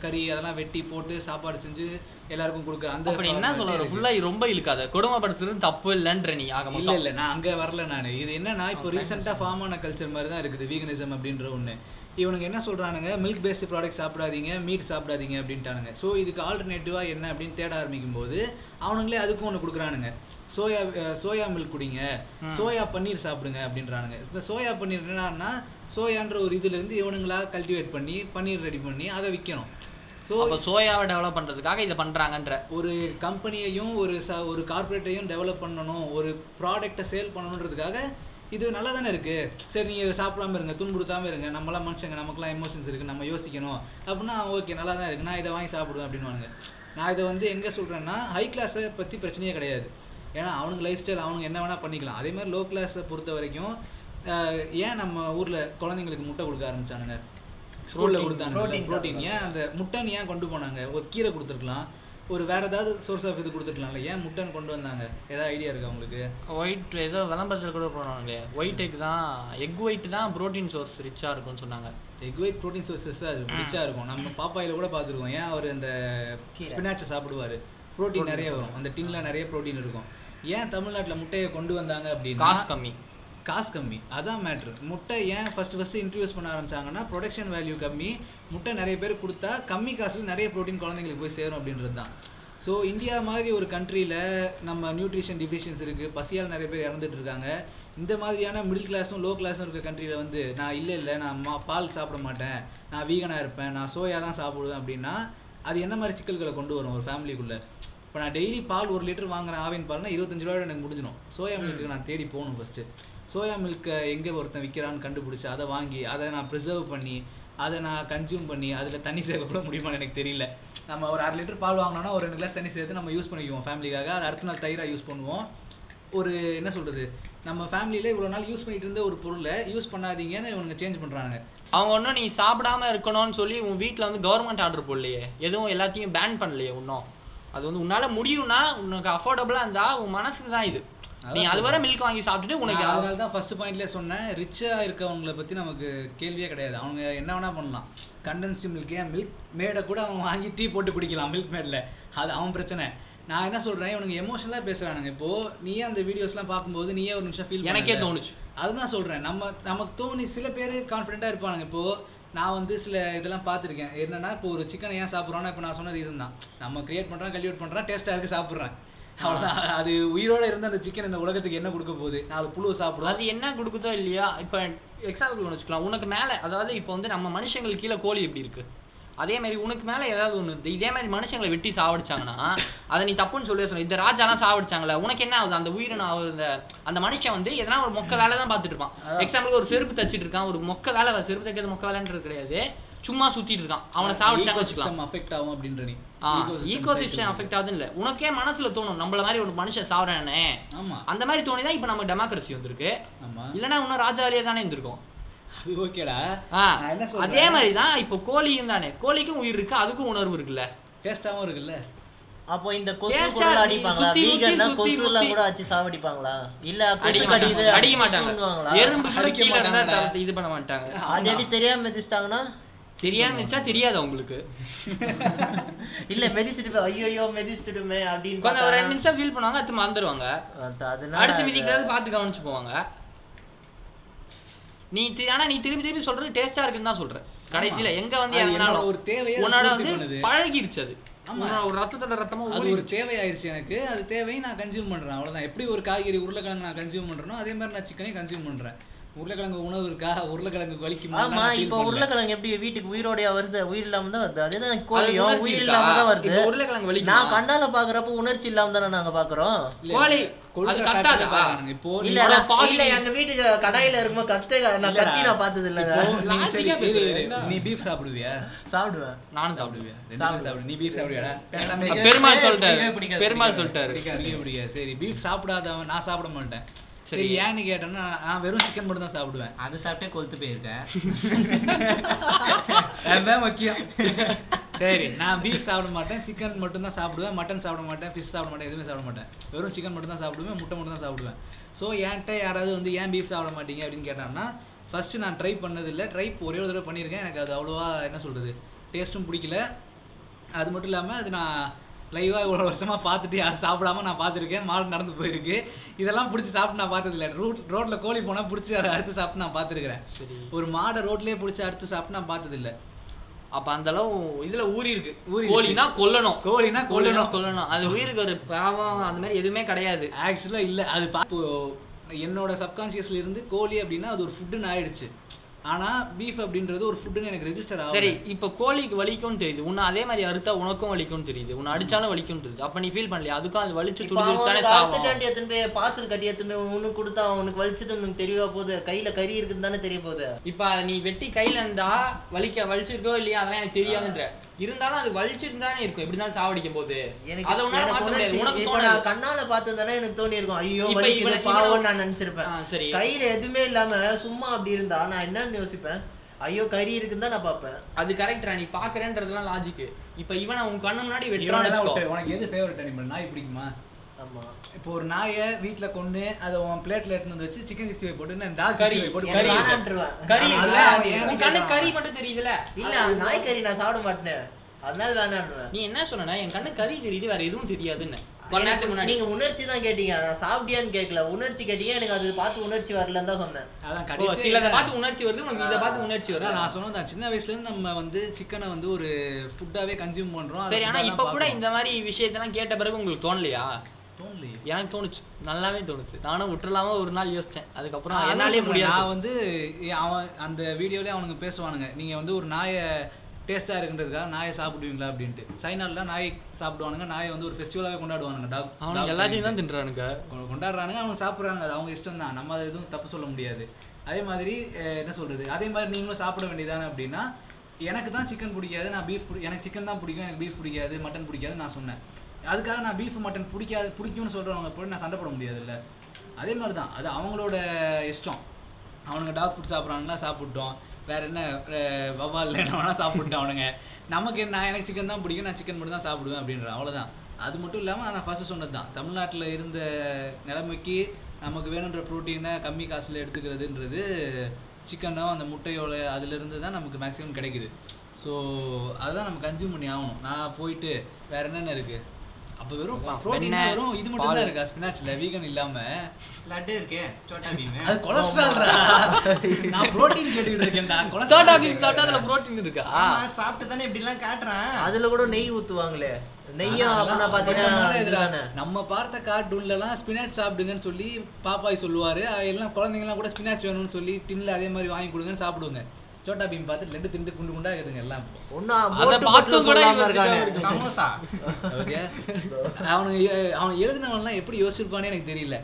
கறி அதெல்லாம் வெட்டி போட்டு சாப்பாடு செஞ்சு எல்லாருக்கும் கொடுக்க அந்த அப்படி என்ன இருக்கு. ஃபுல்லா ரொம்ப இழுக்காத. கொடுமைப்படுத்துறது தப்பு இல்லைன்ற நீ ஆக இல்ல இல்ல நான் அங்க வரல நானு. இது என்னன்னா இப்போ. ரீசெண்டா ஃபார்ம் ஆன கல்ச்சர் மாதிரி தான் இருக்குது வீகனிசம் அப்படின்ற ஒண்ணு. இவனுங்க என்ன சொல்றானுங்க? மில்க் பேஸ்டு ப்ராடக்ட் சாப்பிடாதீங்க மீட் சாப்பிடாதீங்க அப்படின்ட்டானுங்க. ஸோ இதுக்கு ஆல்டர்னேட்டிவா என்ன அப்படின்னு தேட ஆரம்பிக்கும் போது அவனுங்களே அதுக்கும் ஒன்று கொடுக்குறானுங்க. சோயா சோயா மில்க் குடிங்க. சோயா பன்னீர் சாப்பிடுங்க அப்படின்றானுங்க. இந்த சோயா பன்னீர் என்னன்னா சோயான்ற ஒரு இதுல இருந்து இவனுங்களா கல்டிவேட் பண்ணி பன்னீர் ரெடி பண்ணி அதை விற்கணும் ஸோ அப்ப சோயாவை டெவலப் பண்றதுக்காக இதை பண்றாங்கன்ற. ஒரு கம்பெனியையும் ஒரு ச ஒரு கார்ப்பரேட்டையும் டெவலப் பண்ணணும் ஒரு ப்ராடக்ட்டை சேல் பண்ணணுன்றதுக்காக இது நல்லா தானே இருக்கு. சரி நீங்க இதை சாப்பிடாம இருங்க துன்புறுத்தாம இருங்க நம்மளாம் மனுஷங்க நமக்குலாம் எமோஷன்ஸ் இருக்கு நம்ம யோசிக்கணும். அப்படின்னா ஓகே நல்லா தான் இருக்கு. நான் இதை வாங்கி சாப்பிடுவேன் அப்படின்னுவாங்க நான் இதை வந்து எங்க சொல்றேன்னா ஹை கிளாஸை பத்தி பிரச்சனையே கிடையாது. ஏன்னா அவனுங்க லைஃப் ஸ்டைல் அவனுங்க என்ன வேணா பண்ணிக்கலாம். அதே மாதிரி லோ கிளாஸை பொறுத்த வரைக்கும் ஏன் நம்ம ஊர்ல குழந்தைங்களுக்கு முட்டை கொடுக்க ஆரம்பிச்சானுங்க? ஸ்கூல்ல கொடுத்தாங்க. ப்ரோட்டீன். ஏன் அந்த முட்டைன்னு ஏன் கொண்டு போனாங்க? ஒரு கீரை கொடுத்துருக்கலாம். ஒரு வேற ஏதாவது சோர்ஸ் ஆஃப் இது கொடுத்துருக்கலாம்ல. ஏன் முட்டைன்னு கொண்டு வந்தாங்க? ஏதாவது ஐடியா இருக்கா உங்களுக்கு? ஒயிட் ஏதோ விளம்பரத்தில் கூட போனாங்களே ஒயிட் எக் தான் எக் ஒயிட் தான் ப்ரோட்டீன் சோர்ஸ் ரிச்சா இருக்கும்னு சொன்னாங்க. எக் ஒயிட் ப்ரோட்டீன் அது ரிச்சா இருக்கும். நம்ம பாப்பாயில கூட பார்த்துருக்கோம். ஏன் அவர் அந்த. ஸ்பினாச்சை சாப்பிடுவாரு? ப்ரோட்டீன் நிறைய வரும். அந்த டின்ல நிறைய ப்ரோட்டீன் இருக்கும். ஏன் தமிழ்நாட்டுல முட்டையை கொண்டு வந்தாங்க அப்படின்னா காசு கம்மி. காசு கம்மி. அதான் மேட்ரு முட்டை ஏன் ஃபர்ஸ்ட் ஃபர்ஸ்ட் இன்ட்ரடியூஸ் பண்ண ஆரம்பிச்சாங்கன்னா ப்ரொடக்ஷன் வேல்யூ கம்மி. முட்டை நிறைய பேர் கொடுத்தா கம்மி காசில் நிறைய ப்ரோட்டீன் குழந்தைங்களுக்கு போய் சேரும் அப்படின்றது தான் ஸோ இந்தியா மாதிரி ஒரு கண்ட்ரியில் நம்ம நியூட்ரிஷன் டிஃபிஷியன்ஸ் இருக்குது பசியால் நிறைய பேர் இறந்துட்டு இருக்காங்க. இந்த மாதிரியான மிடில் கிளாஸும் லோ கிளாஸும் இருக்க கண்ட்ரியில் வந்து நான் இல்லை இல்லை நான் மா பால் சாப்பிட மாட்டேன். நான் வீகனாக இருப்பேன். நான் சோயா தான் சாப்பிடுவேன் அப்படின்னா அது என்ன மாதிரி சிக்கல்களை கொண்டு வரும் ஒரு ஃபேமிலிக்குள்ளே இப்போ நான் டெய்லி பால் ஒரு லிட்டர் வாங்குறேன் ஆவின் பால்னா இருபத்தஞ்சு ரூபாயோட எனக்கு முடிஞ்சிடும். சோயா மில்க்கு நான் தேடி போகணும் ஃபஸ்ட்டு சோயா மில்க்கை எங்கே ஒருத்தன் விற்கிறான்னு கண்டுபிடிச்சி அதை வாங்கி அதை நான் ப்ரிசர்வ் பண்ணி அதை நான் கன்சியூம் பண்ணி அதில் தண்ணி சேர்க்க கூட முடியுமான்னு எனக்கு தெரியல. நம்ம ஒரு அரை லிட்டர் பால் வாங்கினோன்னா ஒரு ரெண்டு கிளாஸ் தண்ணி சேர்த்து நம்ம யூஸ் பண்ணிக்குவோம் ஃபேமிலிக்காக அது அடுத்த நாள் தயிராக யூஸ் பண்ணுவோம். ஒரு என்ன சொல்கிறது நம்ம ஃபேமிலியில் இவ்வளோ நாள் யூஸ் பண்ணிட்டு இருந்த ஒரு பொருளை யூஸ் பண்ணாதீங்கன்னு இவனுங்க சேஞ்ச் பண்ணுறாங்க அவங்க ஒன்றும் நீ சாப்பிடாம இருக்கணும்னு சொல்லி உன் வீட்டில் வந்து கவர்மெண்ட் ஆர்டர் போடலையே. எதுவும் எல்லாத்தையும் பேன் பண்ணலையே இன்னும் அது வந்து உன்னால் முடியும்னா உனக்கு அஃபோர்டபுளாக இருந்தால் உன் மனசுக்கு தான் இது. நீ அது வரை. மில்க் வாங்கி சாப்பிட்டுட்டு உனக்கு அதனால தான் ஃபர்ஸ்ட் பாயிண்ட்லேயே சொன்னேன் ரிச்சாக இருக்கவங்கள பற்றி நமக்கு கேள்வியே கிடையாது. அவங்க என்ன வேணா பண்ணலாம். கண்டென்ஸ்டு மில்க் ஏன்? மில்க் மேடை கூட அவன் வாங்கி டீ போட்டு குடிக்கலாம் மில்க் மேடில் அது அவன் பிரச்சனை. நான் என்ன சொல்கிறேன் இவனுங்க எமோஷனலாக பேசுகிறானுங்க இப்போ நீயே அந்த வீடியோஸ்லாம் பார்க்கும்போது நீயே ஒரு நிமிஷம் ஃபீல் எனக்கே தோணுச்சு. அதுதான் சொல்கிறேன் நம்ம நமக்கு தோணி சில பேர் கான்ஃபிடென்ட்டாக இருப்பானுங்க. இப்போ நான் வந்து சில இதெல்லாம் பார்த்துருக்கேன். என்னன்னா இப்போ ஒரு சிக்கனை ஏன் சாப்பிட்றோன்னா இப்போ நான் சொன்ன ரீசன் தான். நம்ம கிரியேட் பண்ணுறோம் கல்டிவேட் பண்ணுறோம் டேஸ்ட்டாக இருக்கு சாப்பிட்றேன். <laughs> அவ்வளோதான் அது உயிரோட இருந்த அந்த சிக்கன் இந்த உலகத்துக்கு என்ன கொடுக்க போகுது? நாலு புழுவை சாப்பிடும். அது என்ன கொடுக்குதோ இல்லையா இப்போ எக்ஸாம்பிள் ஒன்று வச்சுக்கலாம். உனக்கு மேலே அதாவது இப்போ வந்து நம்ம மனுஷங்களுக்கு கீழே கோழி எப்படி இருக்கு? அதே மாதிரி உனக்கு மேலே ஏதாவது ஒன்று இதே மாதிரி மனுஷங்களை வெட்டி சாவடிச்சாங்கன்னா அதை நீ தப்புன்னு சொல்லி. சொல்லணும் இந்த ராஜாலாம் சாவடிச்சாங்களே உனக்கு என்ன ஆகுது? அந்த உயிரினம் ஆகுது அந்த மனுஷன் வந்து எதனா ஒரு மொக்க வேலை தான் பார்த்துட்டு இருப்பான். எக்ஸாம்பிள் ஒரு செருப்பு தச்சிட்டு இருக்கான். ஒரு மொக்க வேலை செருப்பு தைக்கிறது மொக்க வேலைன்றது கிடையாது. சும்மா சுத்திட்டு இருக்கான். அவனை சாவடிச்சாங்க வச்சுக்கலாம். அஃபெக்ட் ஆகும் அப்படின்ற நீ. ஈகோ சிஸ்டம் அஃபெக்ட் ஆகுதுன்னு இல்லை. உனக்கே மனசுல தோணும் நம்மள மாதிரி ஒரு மனுஷன் சாவறானே. ஆமா. அந்த மாதிரி தோணி தான் இப்போ நம்ம டெமோக்ரஸி வந்திருக்கு. ஆமா. இல்லைன்னா இன்னும் ராஜாவிலே தானே இருந்திருக்கும். அது ஓகேடா? அதே மாதிரி தான் இப்போ கோழியும் தானே. கோழிக்கும் உயிர் இருக்கு அதுக்கும் உணர்வு இருக்குல்ல. டேஸ்டாவும் இருக்குல்ல. அப்போ இந்த கொசு Taste கூட ஆ அடிப்பாங்களா? வீகன்னா சுத்தி கொசு எல்லாம் முத்தி. கூட வச்சு சாவடிப்பாங்களா? இல்ல கொசு அடிக்க கடிக்குது மாட்டாங்க அடிக்க மாட்டாங்க? எறும்பு இது பண்ண மாட்டாங்க. அது எப்படி தெரியாம மிதிச்சிட்டாங்கன்னா தெரியாம இருந்துச்சா தெரியாது உங்களுக்கு? <laughs> இல்ல மிதிச்சிட்டு ஐயோ மிதிச்சிட்டுமே அப்படின்னு கொஞ்சம் ஒரு ரெண்டு நிமிஷம் ஃபீல் பண்ணுவாங்க அடுத்து மறந்துடுவாங்க அடுத்து மிதிக்கிறது பார்த்து கவனிச்சு போவாங்க நீ ஆனா நீ திரும்பி திரும்பி சொல்றது டேஸ்டா இருக்குன்னு தான் சொல்ற கடைசியில எங்க வந்து இறங்கினாலும் ஒரு தேவையை அது உன்னோட வந்து பண்ணுது. பழகிருச்சு அது. ஒரு ரத்தத்தோட ரத்தமா அது ஒரு. தேவையாயிருச்சு எனக்கு. அது தேவையை நான் கன்சியூம் பண்றேன். அவ்வளவுதான். எப்படி ஒரு காய்கறி உருளைக்கிழங்கு நான் கன்சியூம் பண்றேனோ அதே மாதிரி நான் சிக்கனையும் கன்சியூம் பண்றேன். உருளைக்கிழங்கு உணவு இருக்கா? உருளைக்கிழங்கு வலிக்குமா? ஆமா இப்போ உருளைக்கிழங்கு எப்படி வீட்டுக்கு உயிரோடயா வருது? உயிர் இல்லாம தான் வருது. அது கோழியும் உணர்ச்சி உயிர்? இல்லாம தான் வருது. உருளைக்கிழங்கு வலிக்குமா? நான் கண்ணால பாக்குறப்ப உணர்ச்சி இல்லாம தானே நாங்க பாக்குறோம். கோழி இல்ல இல்ல கடாயில இருக்கும்போது கத்து நான். கத்தி நான் பார்த்தது இப்போ நீ பீஃப் சாப்பிடுவியா? சாப்பிடுவேன். நானும் சாப்பிடுவேன். சாப்பிடு. நீ பீஃப் பெருமாள் சொல்லிட்டாரு. பெருமாள் சரி பீஃப் சாப்பிடாதவன் நான் சாப்பிட மாட்டேன். சரி. ஏன்னு கேட்டேன்னா நான் வெறும் சிக்கன் மட்டும் தான் சாப்பிடுவேன். அது சாப்பிட்டே கொழுத்து போயிருக்கேன். <laughs> முக்கியம். சரி நான் பீஃப் சாப்பிட மாட்டேன் சிக்கன் மட்டும் தான் சாப்பிடுவேன் மட்டன் சாப்பிட மாட்டேன் ஃபிஷ் சாப்பிட மாட்டேன் எதுவுமே சாப்பிட மாட்டேன். வெறும் சிக்கன் மட்டும் தான் சாப்பிடுவேன் முட்டை மட்டும் தான் சாப்பிடுவேன். ஸோ என்கிட்ட யாராவது வந்து ஏன் பீஃப் சாப்பிட மாட்டீங்க அப்படின்னு கேட்டாங்கன்னா ஃபர்ஸ்ட் நான் ட்ரை பண்ணதில்லை. ட்ரை ஒரே ஒரு தடவை பண்ணியிருக்கேன். எனக்கு அது அவ்வளோவா என்ன சொல்கிறது டேஸ்ட்டும் பிடிக்கல. அது மட்டும் இல்லாமல் அது நான் லைவாக இவ்வளோ வருஷமாக பார்த்துட்டு யாரும் சாப்பிடாம நான் பார்த்துருக்கேன். மாடு நடந்து போயிருக்கு. இதெல்லாம் பிடிச்சி சாப்பிட்டு நான் பார்த்ததில்ல. ரூட் ரோட்டில் கோழி போனால் பிடிச்சி அதை அறுத்து சாப்பிட்டு நான் பார்த்துருக்கிறேன். ஒரு மாடை ரோட்லேயே பிடிச்சி அறுத்து சாப்பிட்டு நான் பார்த்ததில்ல. அப்ப அந்த அளவு இதுல ஊறி இருக்கு. ஊறிடுச்சு. கோழினா கொல்லணும். கோழினா கொல்லணும். கொல்லணும். அது உயிருக்கு ஒரு பாவம் அந்த மாதிரி எதுவுமே கிடையாது. ஆக்சுவலாக இல்லை. அது பா- இப்போ என்னோட சப்கான்ஷியஸ்ல இருந்து கோழி அப்படின்னா அது ஒரு ஃபுட்டுன்னு ஆயிடுச்சு. ஆனா பீஃப் அப்படின்றது ஒரு ஃபுட்டுன்னு எனக்கு ரெஜிஸ்டர் ஆகும் சரி இப்ப கோழிக்கு வலிக்கும்னு தெரியுது. உன்னை அதே மாதிரி அறுத்தா உனக்கும் வலிக்கும்னு தெரியுது. உன்னை அடிச்சாலும் வலிக்கும்னு தெரியுது. அப்ப நீ ஃபீல் பண்ணலையா? அதுக்கும் அது வலிச்சு துடிச்சு தானே உனக்கு எத்தனை போய் பார்சல் கட்டி எத்தனை உனக்கு கொடுத்தா அவனுக்கு வலிச்சது உனக்கு தெரியவா போகுது? கையில கறி இருக்குன்னு தானே தெரிய போகுது? இப்ப நீ வெட்டி கையில இருந்தா வலிக்க வலிச்சிருக்கோ இல்லையா? அதெல்லாம் எனக்கு தெரியாதுன்ற. இருந்தாலும் அது வலிச்சிருந்தானே இருக்கும். எப்படி இருந்தாலும் சாவடிக்கும் போது. எனக்கு அதை உன்னால எனக்கு மாத்த முடியாது. உணர்ச்சி உனக்கு இப்போ. நான் கண்ணால பார்த்ததானே எனக்கு தோணி இருக்கும் ஐயோ வலிக்குது நான் நினைச்சிருப்பேன். சரி. கையில எதுவுமே இல்லாம சும்மா அப்படி இருந்தா நான் என்னன்னு யோசிப்பேன். ஐயோ கறி இருக்குன்னு தான் நான் பார்ப்பேன். அது கரெக்டா நீ பாக்குறேன்றதுலாம் லாஜிக் இப்ப இவனை உன் கண்ணு முன்னாடி வெட்டுறான்னு இவனெல்லாம் வச்சுக்கோ. விட்டு, உனக்கு எது ஃபேவரட் அனிமல் நாய் பிடிக்குமா? ஆமா. இப்போ ஒரு நாயை வீட்ல கொண்டு அதை உன் பிளேட்ல எடுத்து வந்து வச்சு சிக்கன் சிக்ஸ்டி ஃபைவ் போட்டு டாக் கறி. போட்டு கறி. கறி கறி இல்ல. உன் மட்டும் தெரியுதுல இல்ல நாய் கறி நான் சாப்பிட மாட்டேன். அதனால வேணான்னுவேன் நீ என்ன சொன்ன என் கண்ணு கறி தெரியுது வேற எதுவும் தெரியாதுன்னு. நீங்க உணர்ச்சி தான் கேட்டீங்க. நான் சாப்பிட்டியான்னு கேட்கல. உணர்ச்சி கேட்டீங்க. எனக்கு அது பார்த்து உணர்ச்சி வரலன்னு தான் சொன்னேன். அதான் கடைசி பார்த்து உணர்ச்சி வருது. உனக்கு இதை பார்த்து உணர்ச்சி வருது? அதான் நான் சொன்னதான் சின்ன வயசுல இருந்து நம்ம வந்து சிக்கனை வந்து ஒரு ஃபுட்டாவே கன்சியூம் பண்றோம். சரி ஆனா இப்ப கூட. இந்த மாதிரி விஷயத்தெல்லாம் கேட்ட பிறகு உங்களுக்கு தோணலையா? தோணலையே. எனக்கு தோணுச்சு. நல்லாவே தோணுச்சு. நானும் விட்டுலாம ஒரு நாள் யோசிச்சேன். அதுக்கப்புறம் என்னாலே சொல்றேன், நான் முடியாது வந்து ஏ- அவன் அந்த வீடியோலயே அவனுங்க பேசுவானுங்க. நீங்க வந்து ஒரு நாயை டேஸ்டா இருக்குன்றதுக்காக நாயை சாப்பிடுவீங்களா அப்படின்ட்டு. சைனால நாய் சாப்பிடுவானுங்க. நாயை வந்து ஒரு ஃபெஸ்டிவலாவே கொண்டாடுவானுங்க. டாக் அவனுக்கு எல்லாத்தையும் தான் தின்றானுங்க. கொண்டாடுறானுங்க. அவங்க சாப்பிடுறாங்க அது அவங்க இஷ்டம் தான் நம்ம அதை எதுவும் தப்பு சொல்ல முடியாது. அதே மாதிரி என்ன சொல்றது? அதே மாதிரி நீங்களும் சாப்பிட வேண்டியதானே அப்படின்னா எனக்கு தான் சிக்கன் பிடிக்காது. நான் பீஃப் எனக்கு சிக்கன் தான் பிடிக்கும். எனக்கு பீஃப் பிடிக்காது. மட்டன் பிடிக்காது நான் சொன்னேன். அதுக்காக நான் பீஃப் மட்டன் பிடிக்காது பிடிக்கும்னு சொல்றவங்க போய் நான் சண்டை போட முடியாதுல்ல. அதே மாதிரி தான் அது அவங்களோட இஷ்டம். அவனுங்க டாக் ஃபுட் சாப்பிட்றாங்கன்னா சாப்பிட்டோம் வேற என்ன வவால் என்ன வேணா சாப்பிட்டோம் அவனுங்க. நமக்கு நான் எனக்கு சிக்கன் தான் பிடிக்கும் நான் சிக்கன் மட்டும் தான் சாப்பிடுவேன் அப்படின்ற அவ்வளோதான் அது மட்டும் இல்லாமல் நான் ஃபஸ்ட்டு சொன்னது தான். தமிழ்நாட்டில் இருந்த நிலைமைக்கு நமக்கு வேணுன்ற ப்ரோட்டீனை கம்மி காசில் எடுத்துக்கிறதுன்றது சிக்கனோ அந்த முட்டையோட அதுலேருந்து தான் நமக்கு மேக்ஸிமம் கிடைக்குது. ஸோ அதுதான் நம்ம கன்சியூம் பண்ணி ஆகணும். நான் போயிட்டு வேற என்னென்ன இருக்குது அப்போ வெறும் ப்ரோட்டீன் வெறும் இது மட்டும். தான் இருக்கா? ஸ்பினாச்சில் வீகன் இல்லாம? லட்டு இருக்கே சோட்டா பீம் அது கொலஸ்ட்ரால்ரா நான் புரோட்டீன் கேட்டுக்கிட்டு இருக்கேன்டா. சோட்டா பீன் சாப்பிட்டா அதுல புரோட்டீன் இருக்கா? சாப்பிட்டு தானே இப்படி எல்லாம் காட்டுறேன். அதுல கூட நெய் ஊத்துவாங்களே. நெய்யும் அப்படின்னா பாத்தீங்கன்னா நம்ம பார்த்த கார்ட்டூன்லலாம் ஸ்பினாச் சாப்பிடுங்கன்னு சொல்லி பாப்பாய் சொல்லுவாரு. எல்லாம் குழந்தைங்கலாம் கூட ஸ்பினாச் வேணும்னு சொல்லி டின்ல அதே மாதிரி வாங்கி கொடுங்கன்னு சாப்பிடுங்க சோட்டா பீம் பார்த்து லட்டு திண்டு குண்டு குண்டா இருக்குதுங்க எல்லாம். அதை சொல்லாம இருக்கானே. இருக்கு. சமோசா. ஓகே. அவனுக்கு அவன் எழுதினவன்லாம் எப்படி யோசிச்சிருப்பானே எனக்கு தெரியல.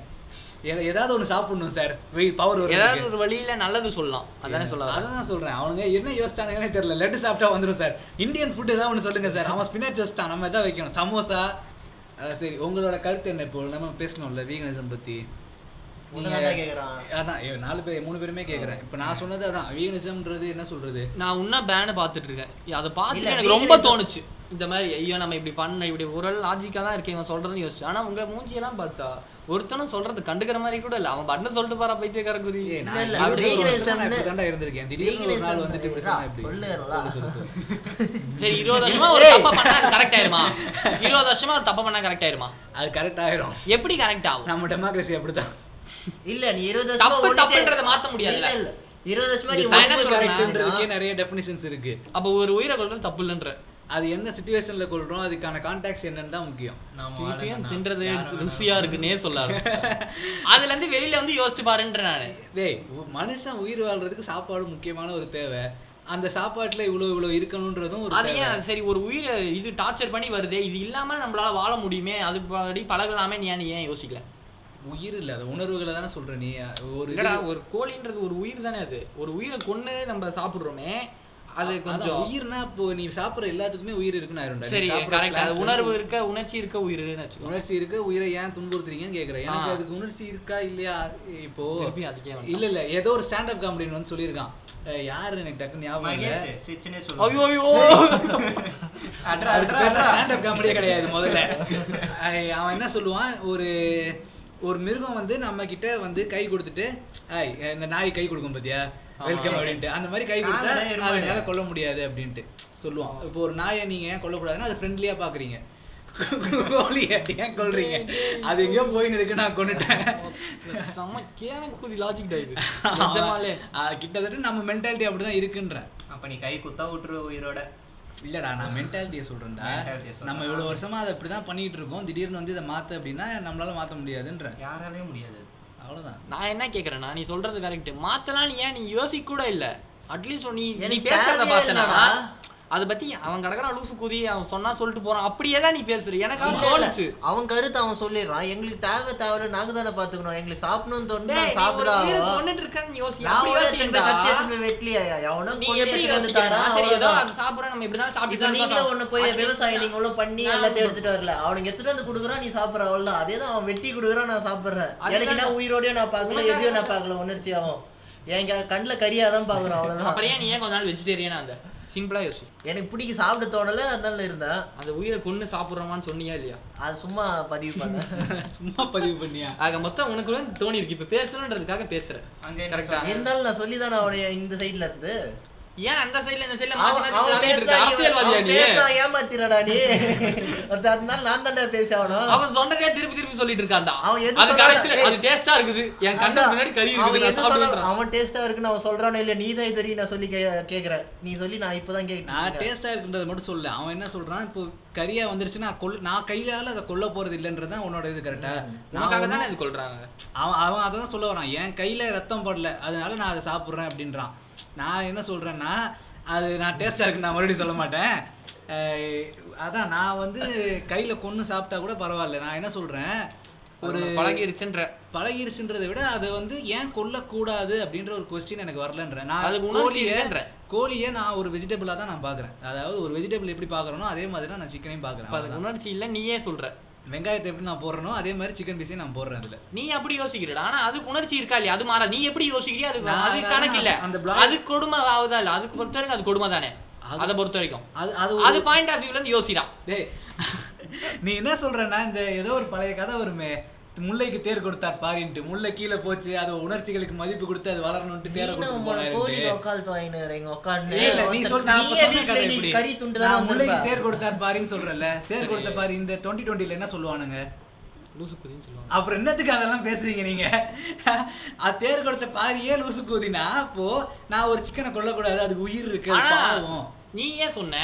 ஏதாவது ஒண்ணு சாப்பிடணும் சார். பவர் ஏதாவது ஒரு வழியில நல்லது சொல்லலாம். அதானே சொல்ல வரேன். அதான் சொல்றேன். அவனுங்க என்ன யோசிச்சானுங்கன்னே தெரியல. லட்டு சாப்பிட்டா வந்துரும் சார். இந்தியன் ஃபுட் ஏதாவது ஒன்று சொல்லுங்க சார். அவன் ஸ்பினாச் வச்சுட்டான். நம்ம எதாவது வைக்கணும். சமோசா. சரி உங்களோட கருத்து என்ன இப்போ? நம்ம பேசணும்ல வீகனிசம் கேக்குறான் அதான் நாலு பேர் மூணு பேருமே கேக்குறேன். இப்போ நான் சொன்னது அதான் வீகனிசம்ன்றது என்ன சொல்றது? நான் இன்னும் பேனு பார்த்துட்டு இருக்கேன். அதை பார்த்துட்டு எனக்கு ரொம்ப தோணுச்சு. இந்த மாதிரி ஐயோ நம்ம இப்படி பண்ண இப்படி ஒரு லாஜிக்கா தான் இருக்கு இவன் சொல்றதுன்னு யோசிச்சு. ஆனா உங்க மூஞ்சியெல்லாம் பார்த்தா ஒருத்தனும் சொல்றது கண்டுக்கிற மாதிரி கூட இல்ல. அவன் பண்ண சொல்லிட்டு போறா பைத்தியக்கார குதி இருந்திருக்கேன். திடீர்னு ஒரு நாள் வந்துட்டு. <laughs> சரி இருபது வருஷமா ஒரு தப்பா பண்ணா கரெக்ட் ஆயிருமா? இருபது வருஷமா ஒரு தப்பா பண்ணா கரெக்ட் ஆயிருமா? அது கரெக்ட் ஆயிரும். எப்படி கரெக்ட் ஆகும்? நம்ம டெமோக்ரஸி அப்படிதான் இல்ல நீ இருபது வருஷமா தப்புன்றதை மாத்த முடியாதுல்ல. இல்ல, இல்ல. இருபது வருஷமா நிறைய டெஃபினிஷன்ஸ் இருக்கு. அப்ப ஒரு உயிரை கொள்றது தப்பு இல்லைன்ற. அது எந்த சுச்சுவேஷன்ல கொள்றோம் அதுக்கான கான்டாக்ட்ஸ் என்னன்னு தான் முக்கியம். நாம திருப்பியும் வாழணும்னா தின்றது யார் வேணாலும் ருசியா இருக்குன்னே சொல்ல ஆரம்பிச்சிட்டேன். <laughs> அதுல இருந்து வெளியில வந்து யோசிச்சு பாருன்ற நானு. டேய் உ- மனுஷன் உயிர் வாழ்றதுக்கு சாப்பாடு முக்கியமான ஒரு தேவை. அந்த சாப்பாட்டுல இவ்வளவு இவ்வளவு இருக்கணும்ன்றதும் ஒரு அது ஏன் சரி ஒரு உயிரை இது டார்ச்சர் பண்ணி வருதே இது இல்லாம நம்மளால வாழ முடியுமே அது படி பழகலாமே நீ ஏன் யோசிக்கல? உயிர் இல்ல அது உணர்வுகளை தானே சொல்ற நீ. ஒரு ஒரு கோழின்றது ஒரு உயிர் தானே அது. ஒரு உயிரை கொன்னு நம்ம சாப்பிடுறோமே அது கொஞ்சம் உயிர்னா இப்போ நீ சாப்பிடுற எல்லாத்துக்குமே உயிர் இருக்குன்னு ஆயிரும்டா. நீ சரி கரெக்ட் உணர்வு இருக்க உணர்ச்சி இருக்க உயிர்னு வச்சுக்கோ. உணர்ச்சி இருக்கு உயிரை ஏன் துன்புறுத்துறீங்கன்னு கேக்குறேன். எனக்கு. அதுக்கு உணர்ச்சி இருக்கா இல்லையா? இப்போ. இல்ல இல்ல ஏதோ ஒரு ஸ்டாண்ட் அப் காமெடியன் வந்து சொல்லியிருக்கான். யாரு எனக்கு டக்குன்னு ஞாபகம். ஐயோ ஐயோ. அட்ரா, அட்ரா, அட்ரா. ஸ்டாண்ட் அப் காமெடியே கிடையாது முதல்ல. அவன் என்ன சொல்லுவான்? ஒரு ஒரு மிருகம் வந்து நம்ம கிட்ட வந்து கை கொடுத்துட்டு ஐய் இந்த நாய் கை கொடுக்கும் பாத்தியா. வெல்கம் அப்படின்ட்டு. அந்த மாதிரி கை கொடுத்தா காதலே இருமாது. அதை என்னால கொல்ல முடியாது அப்படின்ட்டு சொல்லுவான். இப்போ ஒரு நாயை நீங்க ஏன் கொல்லக்கூடாதுன்னா அது ஃப்ரெண்ட்லியா பாக்குறீங்க. ஏன் கொல்றீங்க? அது எங்கேயோ போயின்னு இருக்கு நான் கொண்டுட்டேன் செம்ம கேனக்குதி லாஜிக் ஆஹ் கிட்டத்தட்ட நம்ம மென்டாலிட்டி அப்படிதான் இருக்குன்றேன் அப்ப நீ கை குத்தா விட்டுரு உயிரோட. இல்லடா நான் மென்டாலிட்டியை சொல்றேன்டா. நம்ம இவ்வளவு வருஷமா அதை இப்படிதான் பண்ணிட்டு இருக்கோம். திடீர்னு வந்து இதை மாத்து அப்படின்னா நம்மளால மாத்த முடியாதுன்ற. யாராலையும் முடியாது. அவ்வளவுதான். நான் என்ன கேக்குறேன்னா நீ சொல்றது கரெக்ட் மாத்தலாம் நீ ஏன் நீ யோசிக்க கூட இல்ல. அட்லீஸ்ட் நீ நீ பேசுறத பார்த்தனா. அதை பத்தி அவன் கிடக்குறான் லூசு குதி அவன் சொன்னா சொல்லிட்டு போறான். அப்படியே தான் நீ பேசுற. எனக்கு. தோணுச்சு அவன் கருத்து அவன் சொல்லிடுறான் எங்களுக்கு தேவை தேவையில்ல. நாங்க தானே பாத்துக்கணும் எங்களுக்கு சாப்பிடணும்னு ஒரு சாப்பிடுறோம் உயிரை கொன்னுட்டு இருக்கேன்னு யோசி. கத்தி போய் வெட்டலையா? எவனோ எப்படி வந்து ஏதோ அது சாப்பிடுறோம், நம்ம இப்படிதான் இப்ப சாப்பிட்டுதான் நீங்களும் இருக்கோம். ஒண்ணு போய் விவசாயம் நீங்க பண்ணி எல்லாத்தையும் எடுத்துட்டு வரல. அவனுக்கு எடுத்துட்டு வந்து குடுக்குறான் நீ சாப்பிடுற அவ்வளவுதான். அதே தான் அவன் வெட்டி குடுக்குறான் நான் சாப்பிடுறேன். எனக்கு என்ன உயிரோடய நான் பார்க்கல எதையும் நான் பார்க்கல உணர்ச்சியாவும். என் கண்ணுல கரியாதான் அப்புறம் அவ்வளவுதான். ஏன் நீ ஏன் கொஞ்ச நாள் வெஜிடேரியனா அந்த சிம்பிளா யோசி. எனக்கு பிடிக்க சாப்பிட தோணல அதனால இருந்தேன். அந்த உயிரை கொன்னு சாப்பிடுறோமான்னு சொன்னியா இல்லையா? அது சும்மா பதிவு பண்ணேன் <laughs> சும்மா பதிவு பண்ணியா? ஆக மொத்தம் உனக்கு வந்து தோணி இருக்கு. இப்ப பேசணுன்றதுக்காக பேசுறேன். அங்க? இருந்தாலும் நான் சொல்லி தானே அவனைய இந்த சைடுல இருந்து. ஏன் அந்த சைடுல இந்த சைடுல நீ- அரசியல்வாதியா ஏமாத்திரடா நீ? அதனால நான் தானே பேசி ஆகணும். அவன் சொன்னதே திருப்பி திருப்பி சொல்லிட்டு இருக்கான்டா. அவன் எது அது அது டேஸ்டா இருக்குது. என் கண்ணு அதான். முன்னாடி கறி அவன் இருக்குது நான் எது சொன்னாலும் சாப்பிடுறேன் அவன் டேஸ்டா இருக்குன்னு அவன் சொல்றானே இல்ல நீ தான் இது வரைக்கும் நான் சொல்லி கேக்குறேன். நீ சொல்லி நான் இப்பதான் நான் கேட்டேன் டேஸ்டா இருக்குன்றத மட்டும் சொல்ல அவன் என்ன சொல்றான்? இப்போ கரியா வந்துருச்சுன்னா நான் கொல்ல நான் கையால அதை கொல்ல போறது இல்லைன்றது தான் உன்னோட இது கரெக்டா உனக்காக தானே இது கொள்றாங்க அவன் அவன் அதை தான் சொல்ல வரான். என் கையில ரத்தம் படல அதனால நான் அதை சாப்பிட்றேன் அப்படின்றான். நான் என்ன சொல்றேன்னா அது நான் டேஸ்டா இருக்கு நான் மறுபடியும் சொல்ல மாட்டேன். அதான் நான் வந்து கையில கொன்னு சாப்பிட்டா கூட பரவாயில்ல. நான் என்ன சொல்றேன்? ஒரு பழகிருச்சுன்ற. பழகிருச்சுன்றதை விட அதை வந்து ஏன் கொல்லக்கூடாது அப்படின்ற ஒரு கொஸ்டின் எனக்கு வரலன்றேன் நான் அதுக்கு உணர்ச்சி கோழியை நான் ஒரு வெஜிடபிளா தான் நான் பாக்குறேன் அதாவது ஒரு வெஜிடபிள் எப்படி பாக்குறேனோ அதே மாதிரி தான் நான் சிக்கனையும் அதுக்கு பாக்குறேன் உணர்ச்சி இல்ல நீயே சொல்ற. வெங்காயத்தை எப்படி நான் போடுறேனோ அதே மாதிரி சிக்கன் பீஸையும் நான் போடுறேன் அதுல. நீ அப்படி யோசிக்கிறடா. ஆனா அதுக்கு உணர்ச்சி இருக்கா இல்லையா? அது மாறா. நீ எப்படி யோசிக்கிறியோ அது அது கணக்கு இல்ல. அந்த அது கொடுமை ஆகுதா இல்ல? அதுக்கு பொறுத்த வரைக்கும் அது கொடுமை தானே. அது- அதை பொறுத்த வரைக்கும். அது அது அது பாயிண்ட் ஆஃப் வியூல இருந்து யோசிடா. டேய் நீ என்ன சொல்றேன்னா இந்த ஏதோ ஒரு பழைய கதை வருமே. முல்லைக்கு தேர் கொடுத்தார் பாரின்ட்டு. முல்லை கீழே போச்சு அது உணர்ச்சிகளுக்கு மதிப்பு கொடுத்து அது வளரணும்ட்டு தேரை கொடுத்து போனாரு முல்லைக்கு தேர் கொடுத்தார் பாரின்னு சொல்றேன்ல. தேர். கொடுத்த பாரு இந்த டுவெண்ட்டி டுவெண்ட்டில என்ன சொல்லுவானுங்க? லூசு குதின்னு சொல்லுவாங்க. அப்புறம் என்னத்துக்கு அதெல்லாம் பேசுறீங்க நீங்க? அது தேர் கொடுத்த பாரியே லூசு கூதினா? அப்போ நான் ஒரு சிக்கனை கொல்லக்கூடாது அதுக்கு உயிர் இருக்கு நீ ஏன் சொன்ன?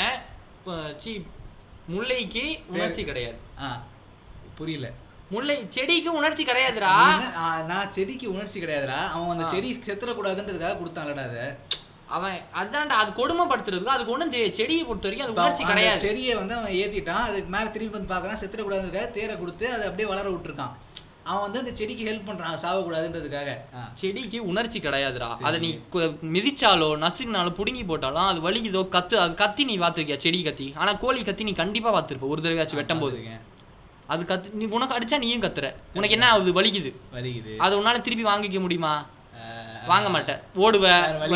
முல்லைக்கு உணர்ச்சி கிடையாது. புரியல. முல்லை செடிக்கு உணர்ச்சி கிடையாதுடா. நான் செடிக்கு உணர்ச்சி கிடையாதுடா. அவன் அந்த. செடி செத்துறக்கூடாதுன்றதுக்காக கொடுத்தான்லடா அதை. அவன் அதான்டா அது கொடுமைப்படுத்துறதுக்கு அதுக்கு தெரியாது செடியை பொறுத்த வரைக்கும் அது உணர்ச்சி கிடையாது. செடியை வந்து அவன் ஏத்திட்டான் அதுக்கு மேல திரும்பி வந்து பாக்குறான் செத்துறக்கூடாதுன்றதுக்காக தேரை கொடுத்து அதை அப்படியே வளர விட்டுருக்கான். அவன் வந்து அந்த செடிக்கு ஹெல்ப் பண்றான் சாவக்கூடாதுன்றதுக்காக. ஆ. செடிக்கு உணர்ச்சி கிடையாதுடா. அதை நீ மிதிச்சாலோ நசுக்கினாலோ புடுங்கி போட்டாலும் அது வலிக்குதோ கத்து அது கத்தி நீ பார்த்திருக்கியா செடி கத்தி? ஆனா கோழி கத்தி நீ கண்டிப்பா பார்த்திருப்ப ஒரு தடவையாச்சும் வெட்டும் போது பார்த்திருக்கேன். அது கத்து நீ உனக்கு அடிச்சா நீயும் கத்துற. உனக்கு என்ன ஆகுது? வலிக்குது. வலிக்குது. அதை உன்னால திருப்பி வாங்கிக்க முடியுமா? வாங்க மாட்டேன் ஓடுவ. <laughs>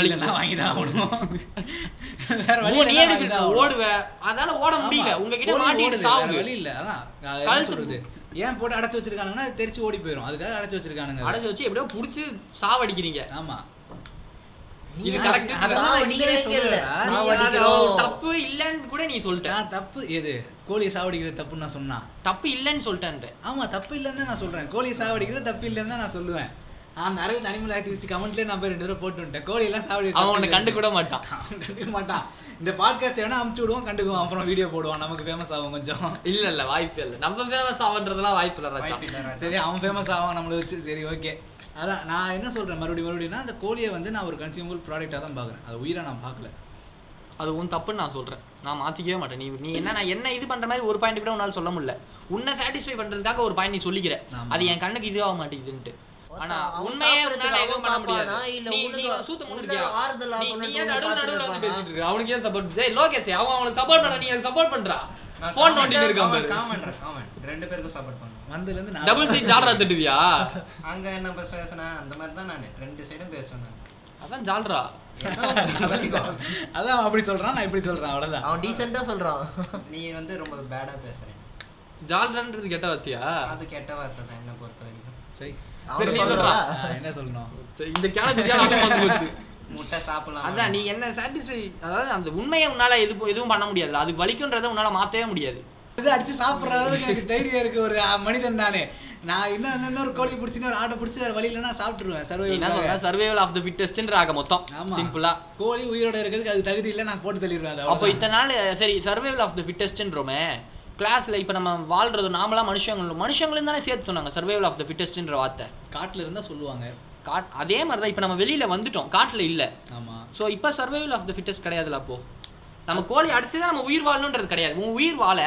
ஓடுவ. அதால ஓட முடியல. உங்ககிட்ட மாட்டிட்டு சாவுது. வழி இல்ல. அதான். கழுத்து சொல்றது? ஏன் போட்டு அடைச்சு வச்சிருக்கானுங்கன்னா அது தெரிச்சு ஓடி போயிடும் அதுக்காக அடைச்சு வச்சிருக்கானுங்க. அடைச்சு வச்சு எப்படியோ புடிச்சு சாவடிக்கிறீங்க. ஆமா. இது. அதெல்லாம் சொல்லல. தப்பு இல்லைன்னு கூட நீ சொல்லிட்ட. தப்பு எது? கோழியை சாவடிக்கிறது தப்புன்னு நான் சொன்னா? தப்பு இல்லைன்னு சொல்லிட்டேன் ஆமா தப்பு இல்லைன்னு தான் நான் சொல்றேன். கோழியை சாவடிக்கிறது தப்பு இல்லைன்னு தான் நான் சொல்லுவேன். அந்த அரவிந்த் அனிமல் ஆக்டிவிஸ்ட் கமெண்ட்லேயே நான் போய் ரெண்டு தடவை போட்டு விட்டேன் கோழி எல்லாம் சாப்பிடு அவன் உன்னை கண்டு கூட மாட்டான். அவன் கண்டுக்க மாட்டான். இந்த பாட்காஸ்ட் வேணா அமுச்சு விடுவோம் கண்டுக்குவோம் அப்புறம் வீடியோ போடுவான். நமக்கு ஃபேமஸ் ஆகும் கொஞ்சம். இல்ல இல்ல வாய்ப்பு இல்ல. நம்ம ஃபேமஸ் ஆகுன்றதுலாம் வாய்ப்பு இல்ல. சரி அவன் ஃபேமஸ் ஆவான் நம்மளை வச்சு. சரி ஓகே அதான் நான் என்ன சொல்றேன்? மறுபடியும் மறுபடியும் அந்த கோழியை வந்து நான் ஒரு கன்சியூமபிள் ப்ராடக்டாக தான் பார்க்குறேன். அது உயிரை நான் பார்க்கல. அது உன் தப்புன்னு நான் சொல்றேன். நான் மாத்திக்கவே மாட்டேன். நீ நீ என்ன நான் என்ன இது பண்ற மாதிரி ஒரு பாயிண்ட் கூட உன்னால சொல்ல முடியல. உன்னை சாட்டிஸ்ஃபை பண்றதுக்காக ஒரு பாயிண்ட் நீ சொல்லிக்கிற. அது என் கண்ணுக்கு இதுவாக மாட்டேங்குதுன்ட்டு. ஆனா உண்மையே உன்னால எதுவும் பண்ண முடியாது. நீ நீ சூத்த நீ ஏன் நடுவுல வந்து? பேசிட்டு இருக்க? அவனுக்கு ஏன் சப்போர்ட் டேய் லோகேஷ் அவன் அவனுக்கு சப்போர்ட் பண்ண நீ சப்போர்ட் பண்றா? நான் போன் நோண்டிட்டு இருக்கான் பாரு. comment. ரெண்டு பேருக்கும் சப்போர்ட் டபுள் சைட் ஜால்ரா திட்டுவியா அங்க என்ன பேசுனேன் அந்த மாதிரி தான் நான். ரெண்டு சைடும் பேசுவேன். அதான் ஜால்ரா. அதான் அப்படி சொல்றான். நான் இப்படி சொல்றேன் அவ்வளவுதான். அவன் டீசெண்டா சொல்றான். நீ வந்து ரொம்ப பேடா பேசுறேன் ஜால்ரான்றது கெட்ட வார்த்தையா? அது கெட்ட வார்த்தை தான் என்ன பொறுத்த வரைக்கும். சரி. என்ன சொல்லணும்? இந்த போச்சு முட்டை சாப்பிடலாம். அதான் நீ என்ன சாட்டிஸ்ஃபை அதாவது அந்த உண்மையை உன்னால எது எதுவும் பண்ண முடியாது அதுக்கு வலிக்குன்றதை உன்னால மாத்தவே முடியாது. இது அடிச்சு சாப்பிடுற அளவுக்கு எனக்கு தைரியம் இருக்கு. ஒரு மனிதன் நானே. நான் இன்னும் இன்னொரு கோழி பிடிச்சி ஒரு ஆட்டை பிடிச்சி வேற வழியில நான் சாப்பிட்டுருவேன். நீ என்ன சொல்ற? சர்வை சர்வைவல் ஆஃப் த ஃபிட்டஸ்ட்ன்ற ஆக மொத்தம். சிம்பிளா கோழி உயிரோட இருக்கிறதுக்கு அது தகுதி இல்லை நான் போட்டு தள்ளிடுவேன் அப்போ. இத்தனை நாள் சரி சர்வைவல் ஆஃப் த ஃபிட்டஸ்ட்ன்றோமே கிளாஸ்ல இப்போ நம்ம வாழ்றது நாமளா மனுஷங்களும் மனுஷங்களும் தானே சேர்த்து சொன்னாங்க சர்வைவல் ஆஃப் த ஃபிட்டஸ்ட்ன்ற வார்த்தை. காட்டுல இருந்தா சொல்லுவாங்க. காட் அதே மாதிரி தான் இப்போ நம்ம வெளியில வந்துட்டோம் காட்டுல இல்ல. ஆமா. ஸோ இப்போ சர்வைவல் ஆஃப் த ஃபிட்டஸ்ட் கிடையாதுல அப்போ? நம்ம கோழி அடிச்சு தான் நம்ம உயிர் வாழணுன்றது கிடையாது. உன் உயிர் வாழ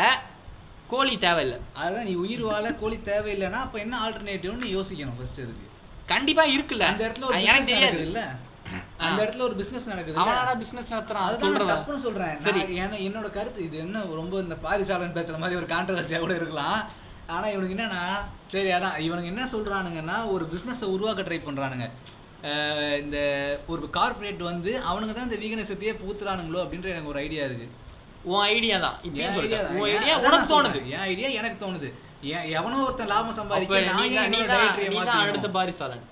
கோழி தேவையில்லை. அதான் நீ உயிர் வாழ கோழி தேவையில்லைன்னா அப்ப என்ன ஆல்டர்னேட்டிவ்னு யோசிக்கணும் ஃபர்ஸ்ட் இதுக்கு. கண்டிப்பா இருக்குல்ல. அந்த இடத்துல ஒரு எனக்கு தெரியாது. இல்ல அந்த இடத்துல ஒரு பிசினஸ் நடக்குது அவனாடா பிசினஸ் நடத்துறான். அதுதான் தப்புன்னு சொல்றேன். சரி. ஏன்னா என்னோட கருத்து இது என்ன ரொம்ப இந்த பாரிசாலன் பேசுற மாதிரி ஒரு கான்ட்ரவர்சியா கூட இருக்கலாம். ஆனா இவனுக்கு என்னன்னா சரி அதான். இவனுக்கு என்ன சொல்றானுங்கன்னா ஒரு பிசினஸை உருவாக்க ட்ரை பண்றானுங்க. இந்த ஒரு கார்ப்பரேட் வந்து அவனுங்க தான் இந்த வீகனசத்தையே பூத்துறானுங்களோ அப்படின்ற எனக்கு ஒரு ஐடியா இருக்கு. உன் ஐடியா தான். இப்படியே தான். உன் ஐடியா உனக்கு தோணுது. என் ஐடியா எனக்கு தோணுது. ஏன் எவனோ ஒருத்தன் லாபம் சம்பாதிக்க? அடுத்த பாரிசாலன்.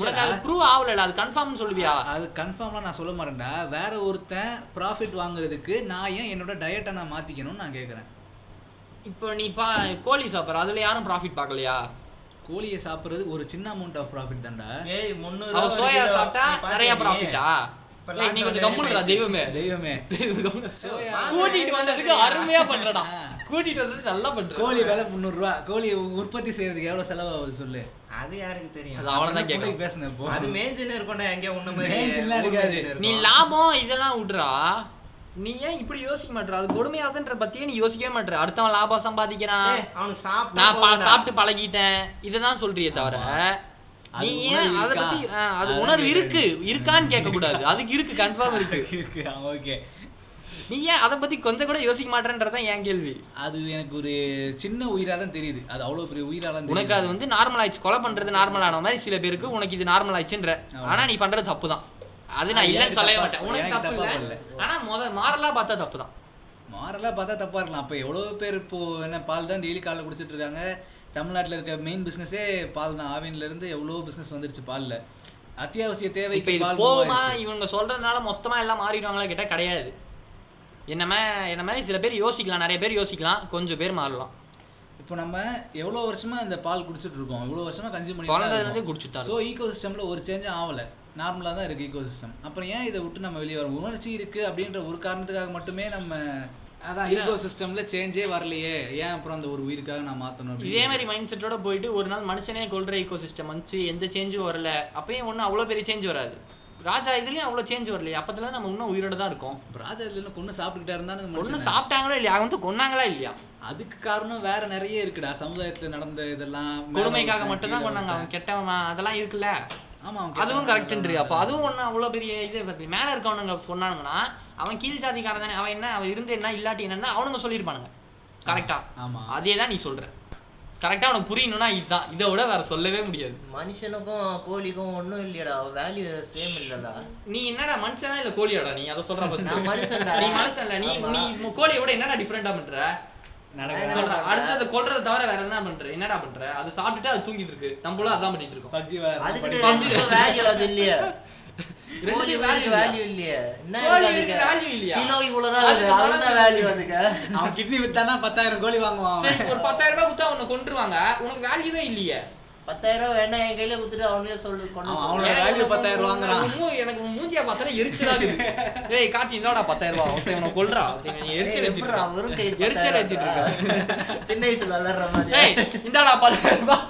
உனக்கு அது ப்ரூவ் ஆகலடா. அது கன்ஃபார்ம் சொல்லுவியா? அது கன்ஃபார்ம்லாம் நான் சொல்ல மாட்டேன்டா. வேற ஒருத்தன் ப்ராஃபிட் வாங்குறதுக்கு நான் ஏன் என்னோட டயட்டை நான் மாத்திக்கணும்னு நான் கேக்குறேன். இப்போ நீ பா கோழி சாப்பிட்ற. அதுல யாரும் ப்ராஃபிட் பார்க்கலையா? கோழியை சாப்பிடுறது ஒரு சின்ன அமௌண்ட் ஆஃப் ப்ராஃபிட் தான்டா. சோயா. சாப்பிட்டா நிறைய? ப்ராஃபிட்டா தெய்வமே. தெய்வமே. கூட்டிட்டு வந்ததுக்கு அருமையா பண்றடா. ஆ. கூட்டிட்டு வந்ததுக்கு நல்லா பண்ற கோழி விலை முந்நூறு ரூபா கோழி உற்பத்தி செய்யறதுக்கு எவ்வளவு செலவாகுது சொல்லு. அது யாருக்கு தெரியும்? அது அவனை தான் கூட கேட்கணும். பேசுனேன் இப்போ அது மேய்ஞ்சுன்னு இருக்கும்டா எங்கேயோ மேய்ஞ்சுன்னுலாம் ஊர் இருக்காது. நீ. லாபம் இதெல்லாம் விட்றா. நீ ஏன் இப்படி யோசிக்க மாட்ற? அது கொடுமையாதுன்ற பத்தியே நீ யோசிக்கவே மாட்ற. அடுத்தவன் லாபம் சம்பாதிக்கிறான். அவனுக்கு சாப்பிட்டா நான் பழகிட்டேன். இததான் சொல்றியே தவிர நீ உணர்வு ஏன் அதை இருக்கா? பத்தி ஆ, அது அதான் உணர்வு கேக்குறேன். இருக்கு. இருக்கான்னு கேட்க கூடாது அதுக்கு இருக்கு கன்ஃபார்ம் இருக்கு. ஓகே. நீ ஏன் அதை பத்தி கொஞ்சம் கூட யோசிக்க மாட்டேன்றதான் என் கேள்வி. அது எனக்கு ஒரு சின்ன உயிரா தான் தெரியுது. அது அவ்வளவு பெரிய உயிரா தான் தெரியுது. உனக்கு அது வந்து நார்மல் ஆயிடுச்சு. கொலை பண்றது நார்மல் ஆன மாதிரி சில பேருக்கு உனக்கு இது நார்மல் ஆயிடுச்சுன்ற. ஆனா நீ பண்றது தப்பு தான் அது நான் இல்லைன்னு சொல்லவே மாட்டேன். உனக்கு தப்பு இல்ல. ஆனா முத மாறலா பார்த்தா தப்பு தான் மாறலா பார்த்தா தப்பா இருக்கலாம். அப்ப எவ்வளவு பேர் இப்போ என்ன பால் தான் டெய்லி காலைல குடிச்சிட்டு இருக்காங்க. தமிழ்நாட்டுல இருக்க மெயின் பிசினஸே பால் தான். ஆவின்ல இருந்து எவ்வளவு பிசினஸ் வந்துருச்சு பால்ல. அத்தியாவசிய தேவைக்கு இது பால் போகுமா. இவங்க சொல்றதுனால மொத்தமா எல்லாம் மாறிடுவாங்களா கேட்டா கிடையாது. என்ன மா- என்ன மாதிரி சில பேர் யோசிக்கலாம். நிறைய பேர் யோசிக்கலாம். கொஞ்சம் பேர் மாறலாம். இப்போ நம்ம எவ்வளவு வருஷமா இந்த பால் குடிச்சிட்டு இருக்கோம்? இவ்வளவு வருஷமா கன்சியூம் பண்ணி குடிச்சுட்டு தான் ஸோ ஈகோ சிஸ்டம்ல ஒரு சேஞ்சும் ஆகல நார்மலா தான் இருக்கு ஈகோ சிஸ்டம் அப்புறம் ஏன் இதை விட்டு நம்ம வெளியே வரோம் உணர்ச்சி இருக்கு அப்படின்ற ஒரு காரணத்துக்காக மட்டுமே நம்ம அதான். ஈகோ சிஸ்டம்ல சேஞ்சே வரலையே. ஏன் அப்புறம் அந்த ஒரு உயிருக்காக நான் மாத்தணும் இதே மாதிரி மைண்ட் செட்டோட போயிட்டு ஒரு நாள் மனுஷனே கொள்ற ஈகோ சிஸ்டம் வந்துச்சு எந்த சேஞ்சும் வரல. அப்பயும் ஒன்றும் அவ்வளோ பெரிய சேஞ்ச் வராது. ராஜா இதுலயும் அவ்வளோ சேஞ்ச் வரலையே. அப்பத்துல நம்ம இன்னும் உயிரோட தான் இருக்கோம். ராஜா இல்லைன்னு கொண்டு சாப்பிட்டுக்கிட்டா ஒன்று மனுஷன். சாப்பிட்டாங்களோ இல்லையா? அவங்க வந்து கொன்னாங்களா இல்லையா? அதுக்கு காரணம் வேற நிறைய இருக்குடா. சமுதாயத்துல நடந்த இதெல்லாம் கொடுமைக்காக மட்டும்தான் கொண்டாங்க அவன். கெட்டவன்? அதெல்லாம் இருக்குல்ல. ஆமா அதுவும் கெட்டவன் கரெக்ட்ன்றி அப்போ. அதுவும் ஒன்றும் அவ்வளோ பெரிய இது மேலே இருக்கவனுங்க சொன்னானுங்கன்னா அவன் கீழ் ஜாதிக்காரன் தானே. அவன் என்ன அவன் இருந்து என்ன இல்லாட்டி என்னன்னா அவனுங்க சொல்லியிருப்பானுங்க. கரெக்டா ஆமா. அதே தான் நீ சொல்ற. கரெக்டா அவனுக்கு புரியணும்னா இதுதான். இதை விட வேற சொல்லவே முடியாது. மனுஷனுக்கும் கோழிக்கும் ஒண்ணும் இல்லையடா. வேல்யூ சேம் இல்லடா. நீ என்னடா மனுஷனா இல்ல கோழியாடா நீ? அதை சொல்ற. நான் மனுஷன்டா. நீ மனுஷன் இல்ல நீ. நீ கோழியை விட என்னடா டிஃபரெண்டா பண்ற? அடுத்தது கொல்றதை தவிர வேற என்ன பண்ற? என்னடா பண்ற? அது சாப்பிட்டுட்டு அது தூங்கிட்டு இருக்கு. நம்மளும் அதான் பண்ணிட்டு இருக்கோம். கோழி value வேல்யூ இல்லையா? வேல்யூ இல்லையே என்ன கோழி இருக்கு? கிலோ இவ்வளவுதான் வேல்யூ அதுக்கு அவன் கிட்னி வித்தானா பத்தாயிரம் கோழி வாங்குவான் ஒரு பத்தாயிரம் ரூபாய் கொடுத்தா உன்னை கொண்டுருவாங்க உனக்கு வேல்யூவே இல்லையே. பத்தாயிரம் ரூபா வேணா என் கையில கொடுத்துட்டு அவனே சொல்லு. அவனோட உன் பத்தாயிரம் மூ- எனக்கு மூஞ்சியை பார்த்தாலே எரிச்சலா இருக்குது. ஏய் கார்த்தி இந்தாடா பத்தாயிரம் ரூபாய். ஒருத்தன் இவனை கொல்றா. எரிச்சல் எரிச்சல் ஏத்திட்டு. சின்ன வயசுல விளையாடுற மாதிரி. ஏய் இந்தாடா பத்தாயிரம் ரூபாய்.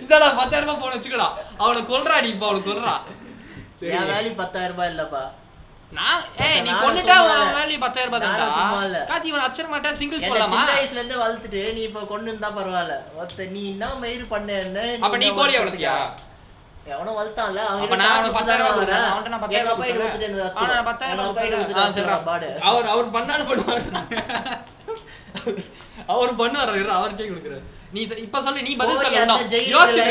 இந்தாடா பத்தாயிரம் ரூபாய் போன வச்சுக்கடா. அவனை கொல்றா நீ இப்ப அவனை கொல்றா. என் வேல்யூ பத்தாயிரம் ரூபாய் இல்லப்பா. நான் ஏய் நீ கொண்டுட்டா சும்மா உன் இல்ல. வேல்யூ பத்தாயிரம் ரூபாய் நானும் சும்மா இல்ல. தான்டா கார்த்தி இவன் அச்சர மாட்டேன் சிங்கிள்ஸ் சின்ன வயசுல இருந்து வளர்த்துட்டு நீ இப்ப கொண்டு இருந்தா பரவாயில்ல. ஒருத்த நீ என்ன மயிர் பண்ண என்ன அப்ப நீ? வளர்த்தியா? எவனோ வளர்த்தான்ல. அவன் நான் காசு அவனுக்கு கொடுத்து பத்தாயிரம் தானே ரூபாய் வாங்குறேன். நான் அப்பா அவன் அப்பா பாடு. அவர் அவர் பண்ணாலும் பண்ணுவார். அவர் பண்ணுவார் கொடுக்குறாரு. நீ இப்ப சொல்லு நீ பதில் சொல்லணும் யோசிச்சு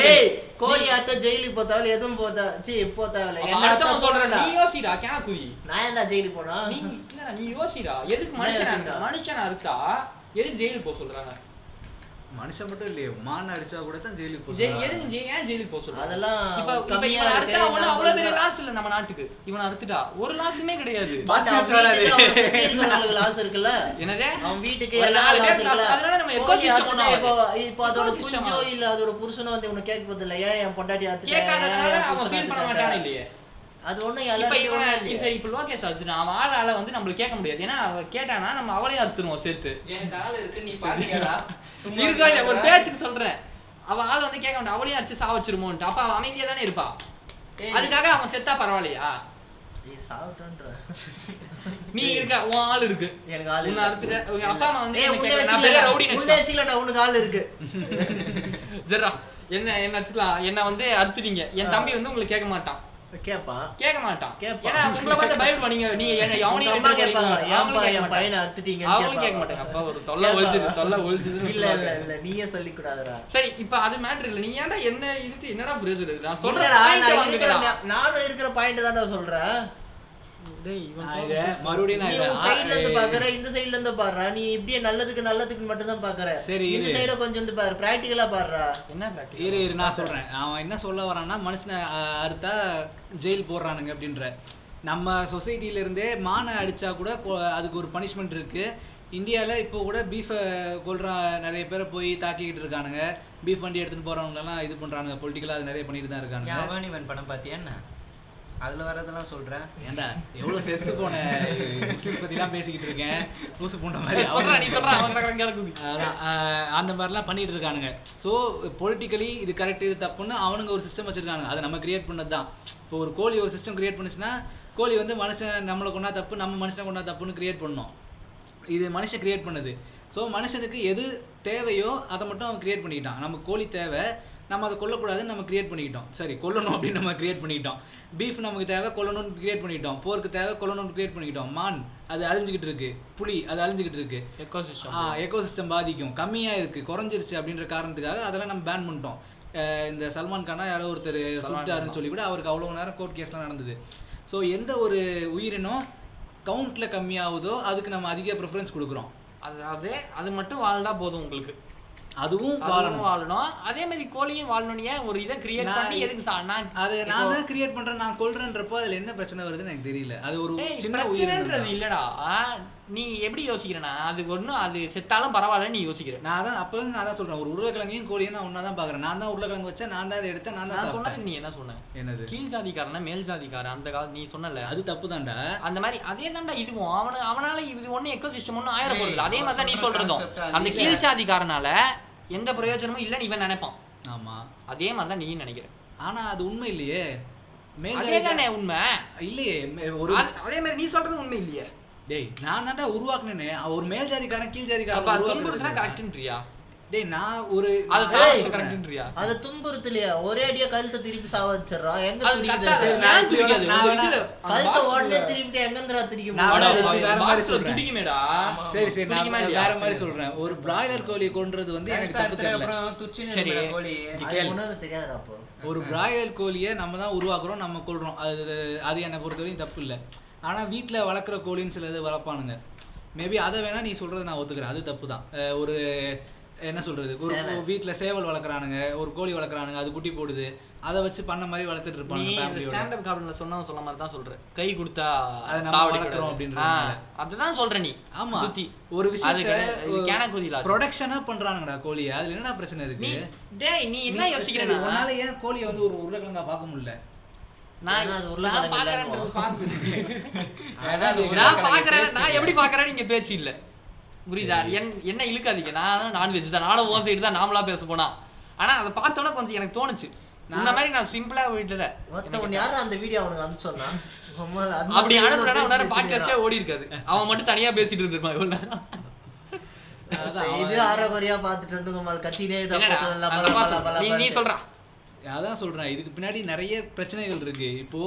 ஜெயிலுக்கு போத்தாலும் எதுவும் போத்தா சீ அப்ப என்ன சொல்றேன். நீ யோசிடா குதி? நான் ஏன்டா ஜெயிலுக்கு போனா நீ இல்லடா நீ யோசிடா. எதுக்கு மனுஷனா? மனுஷனா இருக்கா? எதுக்கு ஜெயிலுக்கு போக சொல்றாங்க? மனுஷன் மட்டும் இல்லையே மான் அடிச்சா கூட தான் ஜெயிலுக்கு ஜெய் ஏன் ஜெயிலுக்கு போக அதெல்லாம் இப்ப இவன் அறுத்தா அவ்வளவு பெரிய லாஸ் இல்ல நம்ம நாட்டுக்கு. இவன் அறுத்துட்டா ஒரு லாஸுமே கிடையாது. loss இருக்குல்ல? என்னதே? அவன் வீட்டுக்கு ஒரு எல்லா நாலு loss பேர் இருக்குல்ல? இப்போ இப்போ அதோட ஆகுது. இல்ல அதோட புருஷனோ வந்து உனக்கு கேட்க போதில்ல ஏன் என் பொண்டாட்டி என் அவன் ஃபீல் பண்ண. மாட்டானே இல்லையே. அது ஒண்ணும் இவன் ஒண்ணும் இப்ப லோகேஷ் அர்ஜுன் அவன் ஆளால வந்து நம்மளுக்கு கேட்க முடியாது. ஏன்னா அவன் கேட்டானா நம்ம அவளையும் அறுத்துருவோம் சேர்த்து. எனக்கு ஆள் இருக்கு நீ பாத்தியாடா? இருக்கா இல்ல ஒரு? பேச்சுக்கு சொல்றேன். அவன் ஆள் வந்து கேட்க மாட்டான் அவளையும் அடிச்சு சாவச்சிருமோன்ட்டு. அப்ப அவன் அமைதியா தானே இருப்பா. அதுக்காக அவன் செத்தா பரவாயில்லையா. நீ இருக்க உன் ஆள் இருக்கு. எனக்கு ஆள் உங்க அப்பா அம்மா வந்து உனக்கு ஆள் இருக்கு. <laughs> ஜெர்ரா என்ன என்ன என்ன வந்து அறுத்துட்டீங்க. என் தம்பி வந்து உங்களுக்கு கேட்க மாட்டான். கேப்பான் கேட்க மாட்டான் கேட்பான். ஏன்னா உங்களை பார்த்து பயப்படுவா நீங்க நீங்க அவனையும் அம்மா கேட்பாங்க. ஏன்பா என். பையனை அறுத்துட்டீங்கன்னு அவங்களும் கேட்க. மாட்டாங்க அப்பா ஒரு தொல்லை கேட்பாங்க. ஒழிச்சுது தொல்லை ஒழிச்சுதுன்னு இல்ல இல்ல. இல்ல நீயே சொல்லி கூடாதுடா சரி இப்ப அது மேட்டர் இல்ல நீ ஏன்டா என்ன இதுக்கு என்னடா பிரேசர் நான் சொல்றேன் நான் இருக்கிற பாயிண்ட் தான்டா சொல்றேன் மறுபடியும் சைடுல இருந்து பாக்குற இந்த சைடுல இருந்து பாடுறா நீ இப்படியே நல்லதுக்கு நல்லதுக்கு மட்டும் தான் பாக்குற. சரி, இந்த. சைட கொஞ்சம் வந்து பாரு பிராக்டிகலா பாடுறா என்ன? இரு இரு நான் சொல்றேன். அவன் என்ன சொல்ல வரான்னா மனுஷனை அறுத்தா ஜெயில் போடுறானுங்க அப்படின்ற. நம்ம சொசைட்டில இருந்தே மானை அடிச்சா கூட அதுக்கு ஒரு பனிஷ்மெண்ட் இருக்கு. இந்தியால இப்போ கூட பீஃபை கொல்ற நிறைய பேரை போய் தாக்கிக்கிட்டு இருக்கானுங்க. பீஃப் வண்டி எடுத்துட்டு போறவங்க எல்லாம் இது பண்றானுங்க. பொலிட்டிக்கலா அது நிறைய பண்ணிட்டு தான் இவன் படம் பாத்தியா என்ன? அதுல வரதெல்லாம் சொல்றேன். ஏன்டா எவ்வளவு செத்து போன முஸ்லிம் பத்தி எல்லாம் பேசிக்கிட்டு இருக்கேன்? பூசு பூண்ட மாதிரி அந்த மாதிரிலாம் பண்ணிட்டு இருக்கானுங்க. ஸோ பொலிட்டிக்கலி இது கரெக்ட் இது தப்புன்னு அவனுங்க ஒரு சிஸ்டம் வச்சிருக்கானுங்க. அதை நம்ம கிரியேட் பண்ணது தான் இப்போ ஒரு கோழி ஒரு சிஸ்டம் கிரியேட் பண்ணுச்சுன்னா கோழி வந்து மனுஷன் நம்மளை கொண்டா தப்பு நம்ம மனுஷனை கொண்டா தப்புன்னு கிரியேட் பண்ணோம். இது மனுஷன் கிரியேட் பண்ணுது. ஸோ மனுஷனுக்கு எது தேவையோ அதை மட்டும் அவன் கிரியேட் பண்ணிக்கிட்டான். நமக்கு கோழி தேவை நம்ம அதை கொல்லக்கூடாதுன்னு நம்ம கிரியேட் பண்ணிக்கிட்டோம். சரி கொல்லணும் அப்படின்னு நம்ம கிரியேட் பண்ணிக்கிட்டோம். பீஃப் நமக்கு தேவை கொல்லணும்னு கிரியேட் பண்ணிக்கிட்டோம். போருக்கு தேவை கொல்லணும்னு கிரியேட் பண்ணிக்கிட்டோம். மான் அது அழிஞ்சுக்கிட்டு இருக்கு. புலி அது அழிஞ்சுக்கிட்டு இருக்கு. ஆ எக்கோசிஸ்டம் பாதிக்கும். கம்மியா இருக்கு. குறைஞ்சிருச்சு அப்படின்ற காரணத்துக்காக அதெல்லாம் நம்ம பேன் பண்ணிட்டோம். இந்த சல்மான் கானா யாரோ ஒருத்தர் சுட்டாருன்னு. சொல்லி கூட அவருக்கு அவ்வளோ நேரம் கோர்ட் கேஸ்லாம் நடந்தது. ஸோ எந்த ஒரு உயிரினம் கவுண்ட்ல கம்மியாகுதோ அதுக்கு நம்ம அதிக ப்ரிஃபரன்ஸ் கொடுக்குறோம். அதாவது அது மட்டும் வாழ்ந்தா போதும் உங்களுக்கு. அதுவும் வாழணும். வாழணும். அதே மாதிரி கோழியும் வாழணும். ஏன் ஒரு இதை கிரியேட் பண்ணி எதுக்கு நான் அது நான் தான் கிரியேட் பண்றேன் நான் கொல்றேன்றப்போ அதுல என்ன பிரச்சனை வருதுன்னு எனக்கு தெரியல. அது ஒரு சின்ன பிரச்சனைன்றது இல்லடா. நீ எப்படி யோசிக்கிறனா அது ஒண்ணும் அது செத்தாலும் பரவாயில்ல நீ யோசிக்கிற. நான் தான் அப்போ நான் தான் சொல்றேன். ஒரு உருளைக்கிழங்கையும் கோழியும் நான் ஒன்றா தான் பார்க்குறேன். நான் தான் உருளைக்கிழங்கு வச்சேன் நான் தான் இதை எடுத்தேன் நான் தான் சொன்னதுக்கு நீ என்ன சொன்ன? என்னது? கீழ் ஜாதிக்காரனா மேல் ஜாதிக்காரன்? அந்த கால நீ சொன்னல? அது தப்பு தான்டா அந்த மாதிரி அதே தான்டா இதுவும். அவன அவனால இது ஒண்ணு எக்கோ சிஸ்டம் ஒன்றும் ஆயிர போறது இல்ல. அதே மாதிரி தான் நீ அது அந்த. கீழ் ஜாதிக்காரனால எந்த பிரயோஜனமும் இல்லைன்னு இவன் நினைப்பான். ஆமா. அதே மாதிரி தான் நீ நினைக்கிற. ஆனா அது உண்மை இல்லையே. மேல் உண்மை. இல்லையே ஒரு அதே மாதிரி நீ சொல்றது உண்மை இல்லையே. டேய் நான் தான்டா உருவாக்குனேனே. ஒரு மேல் ஜாதிக்காரன் கீழ் ஜாதிக்காரன் துன்புறுத்தினா? கரெக்ட்ன்றியா? டேய் நான் ஒரு அது துன்புறுத்தலையா? ஒரே அடியா கழுத்தை திருப்பி சாவ வச்சிடறான் எங்க துடிக்குது? கழுத்தை உடனே திருப்பிட்டு எங்கந்திரா திரிக்க நான் வாடா, வேணா வா, வேற box மாதிரி ல சொல்றேன். துடிக்குமேடா. சரி சரி நான் வேற? மாதிரி. சொல்றேன். ஒரு பிராய்லர் கோழி கொன்றது வந்து எனக்கு தப்பு தெரியல. அப்புறம். இருக்கிற கோழி. உணவு தெரியாது அப்போ. ஒரு பிராய்லர் கோழியை நம்ம தான் உருவாக்குறோம் நம்ம கொள்றோம் அது அது என்னை பொறுத்தவரைக்கும் தப்பு இல்லை. ஆனா வீட்ல வளர்க்குற கோழின்னு சிலது வளர்ப்பானுங்க. மேபி அதை வேணா நீ சொல்றது நான் ஒத்துக்கிறேன். அது தப்பு தான் ஒரு என்ன சொல்றது? ஒரு சேவல். வீட்ல சேவல் வளர்க்குறானுங்க ஒரு கோழி வளர்க்குறானுங்க அது குட்டி போடுது அதை வச்சு பண்ண மாதிரி வளர்த்துட்டு இருப்பாங்க இந்த ஃபேமிலியோட ஸ்டாண்ட் அப் காமெடில சொன்னா மாதிரி தான் சொல்ற. கை கொடுத்தா அதை நம்ம வளர்க்குறோம். ஆ, அதுதான் சொல்ற நீ. ஆமா. சுத்தி. ஒரு அது கிடையாது. இது விஷயத்த கேனக்குதிலா ப்ரொடக்ஷனா பண்றாங்கடா கோழியை. அதுல என்னடா பிரச்சனை இருக்கு? டேய் நீ என்ன நீ- யோசிக்கிற சரி, உன்னால ஏன் கோழியை வந்து ஒரு உருளைக்கிழங்கா பார்க்க முடியல? நான் பாக்குறேன் எப்படி பாக்குறேன்னு நீங்க பேச்சு இல்ல. புரியுதா? என் என்ன இழுக்காதீங்க. நான் நான்வெஜ் தான். நானும் ஓ சைடு தான் நாமளா பேச போனா. ஆனா அதை பார்த்தோன்னே கொஞ்சம் எனக்கு தோணுச்சு. இந்த மாதிரி நான் சிம்பிளா விட்டுல ஒருத்தவன் யாரும் அந்த வீடியோ அவனுக்கு அனுப்பிச்சோன்னா அப்படி அனுப்புறா உடனே பாட்காஸ்டே ஓடி இருக்காது. அவன் மட்டும் தனியா பேசிட்டு இருந்திருப்பான் இவ்வளவு நேரம். இது அவன் ஆரகுறையா பாத்துட்டு வந்து உங்கள் கத்தினே. நீ- நீ சொல்றா. அதான் சொல்றேன். இதுக்கு பின்னாடி நிறைய பிரச்சனைகள் இருக்கு. இப்போ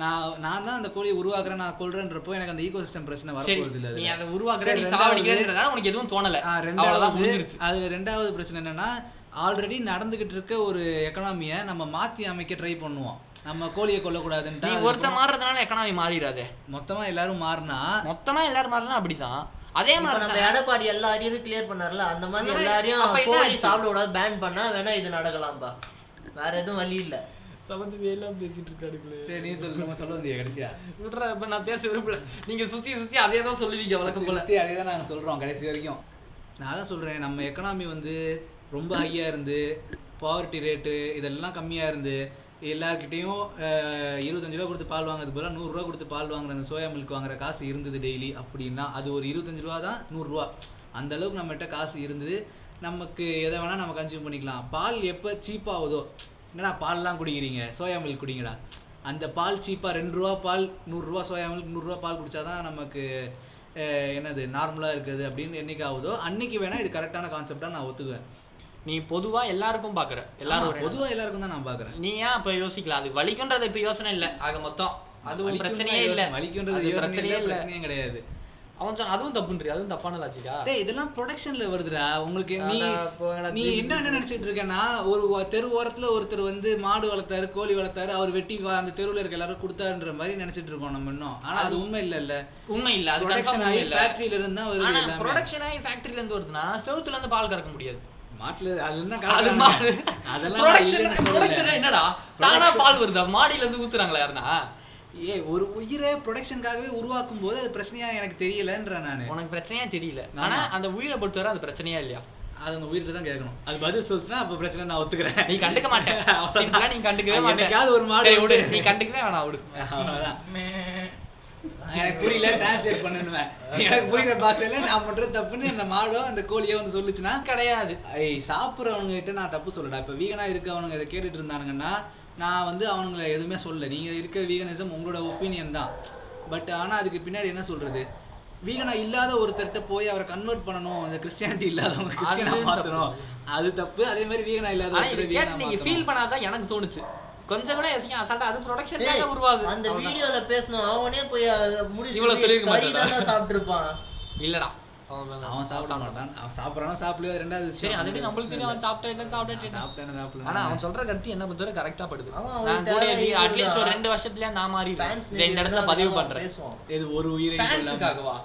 நான் நான் தான் அந்த கோழியை உருவாக்குறேன் நான் கொல்றேன்றப்போ எனக்கு அந்த ஈகோ சிஸ்டம் பிரச்சனை வரப்போகுது இல்ல நீ. அதை உருவாக்குற நீ சாவடிக்கிறதுனால உனக்கு எதுவும் தோணல. ரெண்டாவது முடிஞ்சிருச்சு. அதுல ரெண்டாவது பிரச்சனை என்னன்னா ஆல்ரெடி நடந்துகிட்டு இருக்க ஒரு எக்கனாமியை நம்ம மாத்தி அமைக்க ட்ரை பண்ணுவோம். நம்ம கோழியை நீ கொல்லக்கூடாதுன்ட்டு ஒருத்த மாறுறதுனால எக்கனாமி மாறிடாதே மொத்தமா எல்லாரும் மாறினா? மொத்தமா எல்லாரும் மாறினா அப்படிதான் அதே இப்ப மாதிரி நம்ம. எடப்பாடி எல்லா அரியரும் கிளியர் பண்ணார்ல? அந்த மாதிரி எல்லாரையும் கோழி? சாப்பிட கூடாது பேன் பண்ணா வேணா இது நடக்கலாம்பா. வேற எதுவும் வழி இல்ல. சமந்து எல்லாம் பேசிட்டு இருக்காடுங்களே சரி நீ சொல்லு நம்ம சொல்ல வந்தியா கடைசியா? விட்றா இப்ப நான் பேச விரும்பல. நீங்க சுத்தி சுத்தி அதே தான் சொல்லுவீங்க வழக்கம் போல. சுத்தி அதே தான் நாங்க சொல்றோம் கடைசி வரைக்கும். நான் தான் சொல்றேன் நம்ம எக்கனாமி வந்து ரொம்ப ஹையா இருந்து பாவர்ட்டி ரேட்டு இதெல்லாம் கம்மியா இருந்து எல்லார்கிட்டயும் இருபத்தஞ்சு ரூபா கொடுத்து பால் வாங்குறது போல நூறு ரூபா கொடுத்து பால் வாங்குற அந்த சோயா மில்க் வாங்குற காசு இருந்தது டெய்லி அப்படின்னா அது ஒரு இருபத்தஞ்சு ரூபா தான் நூறுரூவா அந்த அளவுக்கு நம்மகிட்ட காசு இருந்தது. நமக்கு எதை வேணா நம்ம கன்சியூம் பண்ணிக்கலாம். பால் எப்போ சீப்பாகுதோ என்னடா பால்லாம் குடிக்கிறீங்க? சோயா மில்க் குடிங்கடா. அந்த பால் சீப்பாக ரெண்டு ரூபா பால் நூறுரூவா சோயா மில்க் நூறுரூவா பால் குடிச்சாதான் நமக்கு அஹ், என்னது நார்மலாக இருக்குது அப்படின்னு என்னைக்கு ஆகுதோ அன்னைக்கு வேணா இது கரெக்டான கான்செப்டாக நான் ஒத்துக்குவேன். நீ பொதுவா எல்லாருக்கும் பாக்குற. எல்லாரும் ஒரு பொதுவா எல்லாருக்கும் தான் நான் பார்க்குறேன் நீ ஏன் அப்ப யோசிக்கலாம் அது வலிக்குன்றது இப்ப யோசனை இல்ல ஆக மொத்தம். அதுவும் பிரச்சனையே இல்ல. வலிக்குன்றது அது யோசனை பிரச்சனையே இல்ல. இல்ல பிரச்சனையே கிடையாது. அவன் சொன்ன அதுவும் தப்புன்றி அதுவும் தப்பான லாஜிக்கா டேய் இதெல்லாம் ப்ரொடக்ஷன்ல வருதுடா. உங்களுக்கு நீ நீ என்ன என்ன நினைச்சிட்டு இருக்கேன்னா ஒரு தெரு ஓரத்துல ஒருத்தர் வந்து மாடு வளர்த்தாரு கோழி வளர்த்தாரு அவர் வெட்டி அந்த தெருவுல இருக்க எல்லாரும் கொடுத்தாருன்ற மாதிரி நினைச்சிட்டு இருக்கோம் நம்ம இன்னும். ஆனா அது உண்மை இல்ல இல்ல உண்மை இல்ல. அது ப்ரொடக்ஷன் ஆகி ஃபேக்டரியில இருந்து தான் வருது ஆனா ப்ரொடக்ஷன் ஆகி ஃபேக்டரில இருந்து வருதுன்னா செவுத்துல இருந்து பால் கறக்க முடியாது. மாட்டுல அதெல்லாம் சொல்லல. என்னடா? தானா பால் வருதா? மாடியில இருந்து ஊத்துறாங்களா யாருனா ஏய் ஒரு உயிரை ப்ரொடக்ஷனுக்காகவே உருவாக்கும் போது அது பிரச்சனையா எனக்கு தெரியலன்ற நானு. உனக்கு பிரச்சனையா தெரியல. ஆனா அந்த உயிரை பொறுத்தவரை அது பிரச்சனையா இல்லையா? அது அந்த உயிர்கிட்ட தான் கேட்கணும். அது பதில் சொல்லுச்சுன்னா அப்ப பிரச்சனை நான் ஒத்துக்கிறேன். நீ கண்டுக்க மாட்டேன். நீ கண்டுக்கவே அது மாட்டேன். ஒரு மாடு சரி விடு. நீ கண்டுக்கவே வேணாம் விடு. அவ்வளவுதான். எனக்கு புரியல டிரான்ஸ்லேட் பண்ணுவேன் எனக்கு புரியுற பாஷையில நான் பண்றது தப்புன்னு அந்த மாடோ அந்த கோழியோ வந்து சொல்லுச்சுன்னா கிடையாது. ஐய் சாப்பிட்றவங்க கிட்ட நான் தப்பு சொல்லடா. இப்போ வீகனா இருக்கவனுங்க இதை கேட்டுட்டு இருந்தானுங்கன்னா நான் வந்து அவனுங்களை எதுவுமே சொல்லல. நீங்க இருக்க வீகனிசம் உங்களோட ஒப்பீனியன் தான். பட் ஆனா அதுக்கு பின்னாடி என்ன சொல்றது? வீகனா இல்லாத ஒருத்தர்கிட்ட போய் அவரை கன்வெர்ட் பண்ணணும். இந்த கிறிஸ்டியானிட்டி இல்லாதவங்க கிறிஸ்டியனா மாத்தணும். அது தப்பு. அதே மாதிரி வீகனா இல்லாத நீங்க ஃபீல் பண்ணாதான் எனக்கு தோணுச்சு. கொஞ்சம் கூட யோசிக்க அசால்ட்டா அது ப்ரொடக்ஷனுக்காக உருவாகுது. அந்த. வீடியோல பேசணும் அவனே போய் முடிச்சு இவ்வளவு சொல்லிருக்க மாட்டானா? தானே சாப்பிட்டுருப்பான். இல்லடா. அவன் அவன் சாப்பிட மாட்டான். அவன் சாப்பிட்றானோ சாப்பிடலையோ அது ரெண்டாவது சரி விஷயம். அது எப்படி நம்மளுக்கு அவன் சாப்பிட்டா என்ன சாப்பிட்டா என்ன? சாப்பிட்டேன்னு சாப்பிடல. ஆனா அவன் சொல்ற கருத்து என்ன பொறுத்தவரை கரெக்டா படுது. நான் கூட அட்லீஸ்ட் ஒரு. ரெண்டு வருஷத்துல நான் மாறி இடத்துல பதிவு பண்றேன். இது ஒரு உயிரை. ஃபேன்ஸுக்காகவா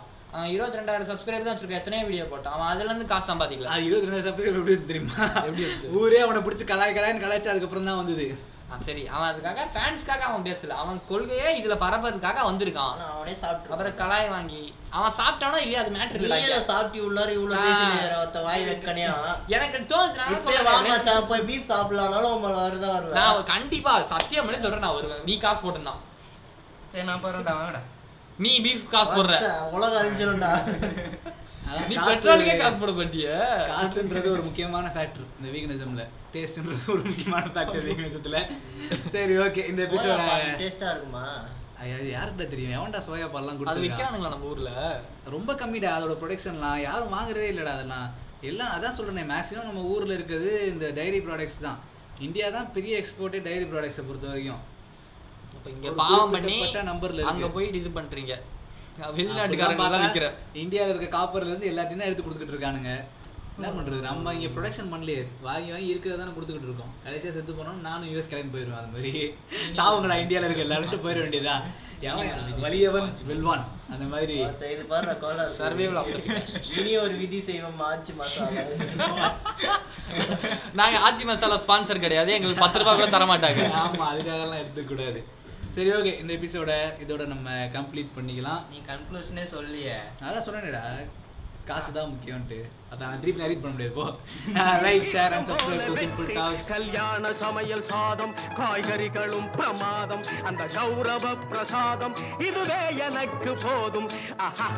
இருபத்தி ரெண்டாயிரம் சப்ஸ்கிரைபர் தான் வச்சிருக்கான். எத்தனையோ வீடியோ போட்டான். அவன் அதுல இருந்து காசு சம்பாதிக்கலாம் இருபத்தி ரெண்டு சப்ஸ்கிரைபர் எப்படி தெரியுமா? எப்படி? ஊரே அவனை பிடிச்சி கலாய் கலாய்னு கலாய்ச்சி அதுக்கப்புறம் தான் வந்தது. சரி. அவன் அதுக்காக ஃபேன்ஸ்க்காக அவன் பேசல. அவன் கொள்கையே இதுல பரப்புறதுக்காக வந்திருக்கான். அவனே சாப்பிட்டு அப்புறம் கலாய் வாங்கி அவன் சாப்பிட்டானோ இல்லையா அது மேட்டர் இல்ல. சாப்பிட்டு உள்ளார இவ்வளவு வாய் வெட்கனியா எனக்கு தோணுச்சு போய் பீஃப் சாப்பிடலாம்னாலும் வருதான் வருவேன் நான் கண்டிப்பா சத்தியம் பண்ணி சொல்றேன் நான் வருவேன். நீ காசு போட்டுனா சரி நான் போறேன்டா வாங்கடா. நீ பீஃப் காசு போடுற. அழிஞ்சிரும்டா. அதான் நீ காசு- பெட்ரோலுக்கே காசு போட மாட்டிய? காசுன்றது ஒரு முக்கியமான ஃபேக்டர் இந்த வீகனிசம்ல டேஸ்ட்ன்றது ஒரு முக்கியமான ஃபேக்டர் வீகனிசத்துல சரி ஓகே இந்த எபிசோட டேஸ்டா இருக்குமா? அது யாருக்கிட்ட தெரியும்? எவன்டா சோயா பால்லாம் அது கொடுத்துருக்கான் விற்கிறானுங்களா நம்ம ஊர்ல? ரொம்ப கம்மிடா அதோட ப்ரொடக்ஷன்லாம் யாரும் வாங்குறதே இல்லடா அதெல்லாம். எல்லாம் அதான் சொல்றேனே மேக்ஸிமம் நம்ம ஊர்ல இருக்கிறது இந்த டைரி ப்ராடக்ட்ஸ் தான். இந்தியா தான் பெரிய எக்ஸ்போர்ட்டே டைரி ப்ராடக்ட்ஸை பொறுத்த வரைக்கும் அப்ப இங்க பாவம் பண்ணி இருக்கு. அங்க போயிட்டு இது பண்றீங்க. வெளிநாட்டுக்காரங்க விக்கிற இந்தியாவில் இருக்க காப்பர்ல இருந்து எல்லாத்தையும் தான் எடுத்து கொடுத்துட்டு இருக்கானுங்க. என்ன பண்றது? நம்ம இங்க ப்ரொடக்ஷன் பண்ணலையே. வாங்கி வாங்கி இருக்கிறத தானே கொடுத்துக்கிட்டு இருக்கோம். கடைசியா செத்து போனோம் நானும் யூஎஸ் கிளம்பி போயிடுவேன் அது மாதிரி. சாவுங்களா இந்தியாவில் இருக்க எல்லாரும் போயிட வேண்டியதா வலியவன் வெல்வான். அந்த மாதிரி. இது பாரு. இனி ஒரு விதி செய்வோம் மாச்சு மாசம் <laughs> நாங்க ஆச்சி மசாலா ஸ்பான்சர் கிடையாது. எங்களுக்கு பத்து ரூபாய் கூட தர மாட்டாங்க ஆமா அதுக்காகலாம் எடுத்துக்க கூடாது. சரி ஓகே இந்த எபிசோட இதோட நம்ம கம்ப்ளீட் பண்ணிக்கலாம். நீ கன்க்ளூஷனே சொல்லியே. அதான் சொன்னேடா காசு தான் முக்கியம்ட்டு அதான் திருப்பி நரீட் பண்ண முடியாது போ. Like share and subscribe to simple talks கல்யாண சமையல் சாதம் காய்கறிகளும் பிரமாதம் அந்த கௌரவ பிரசாதம் இதுவே எனக்கு போதும். ஆஹா.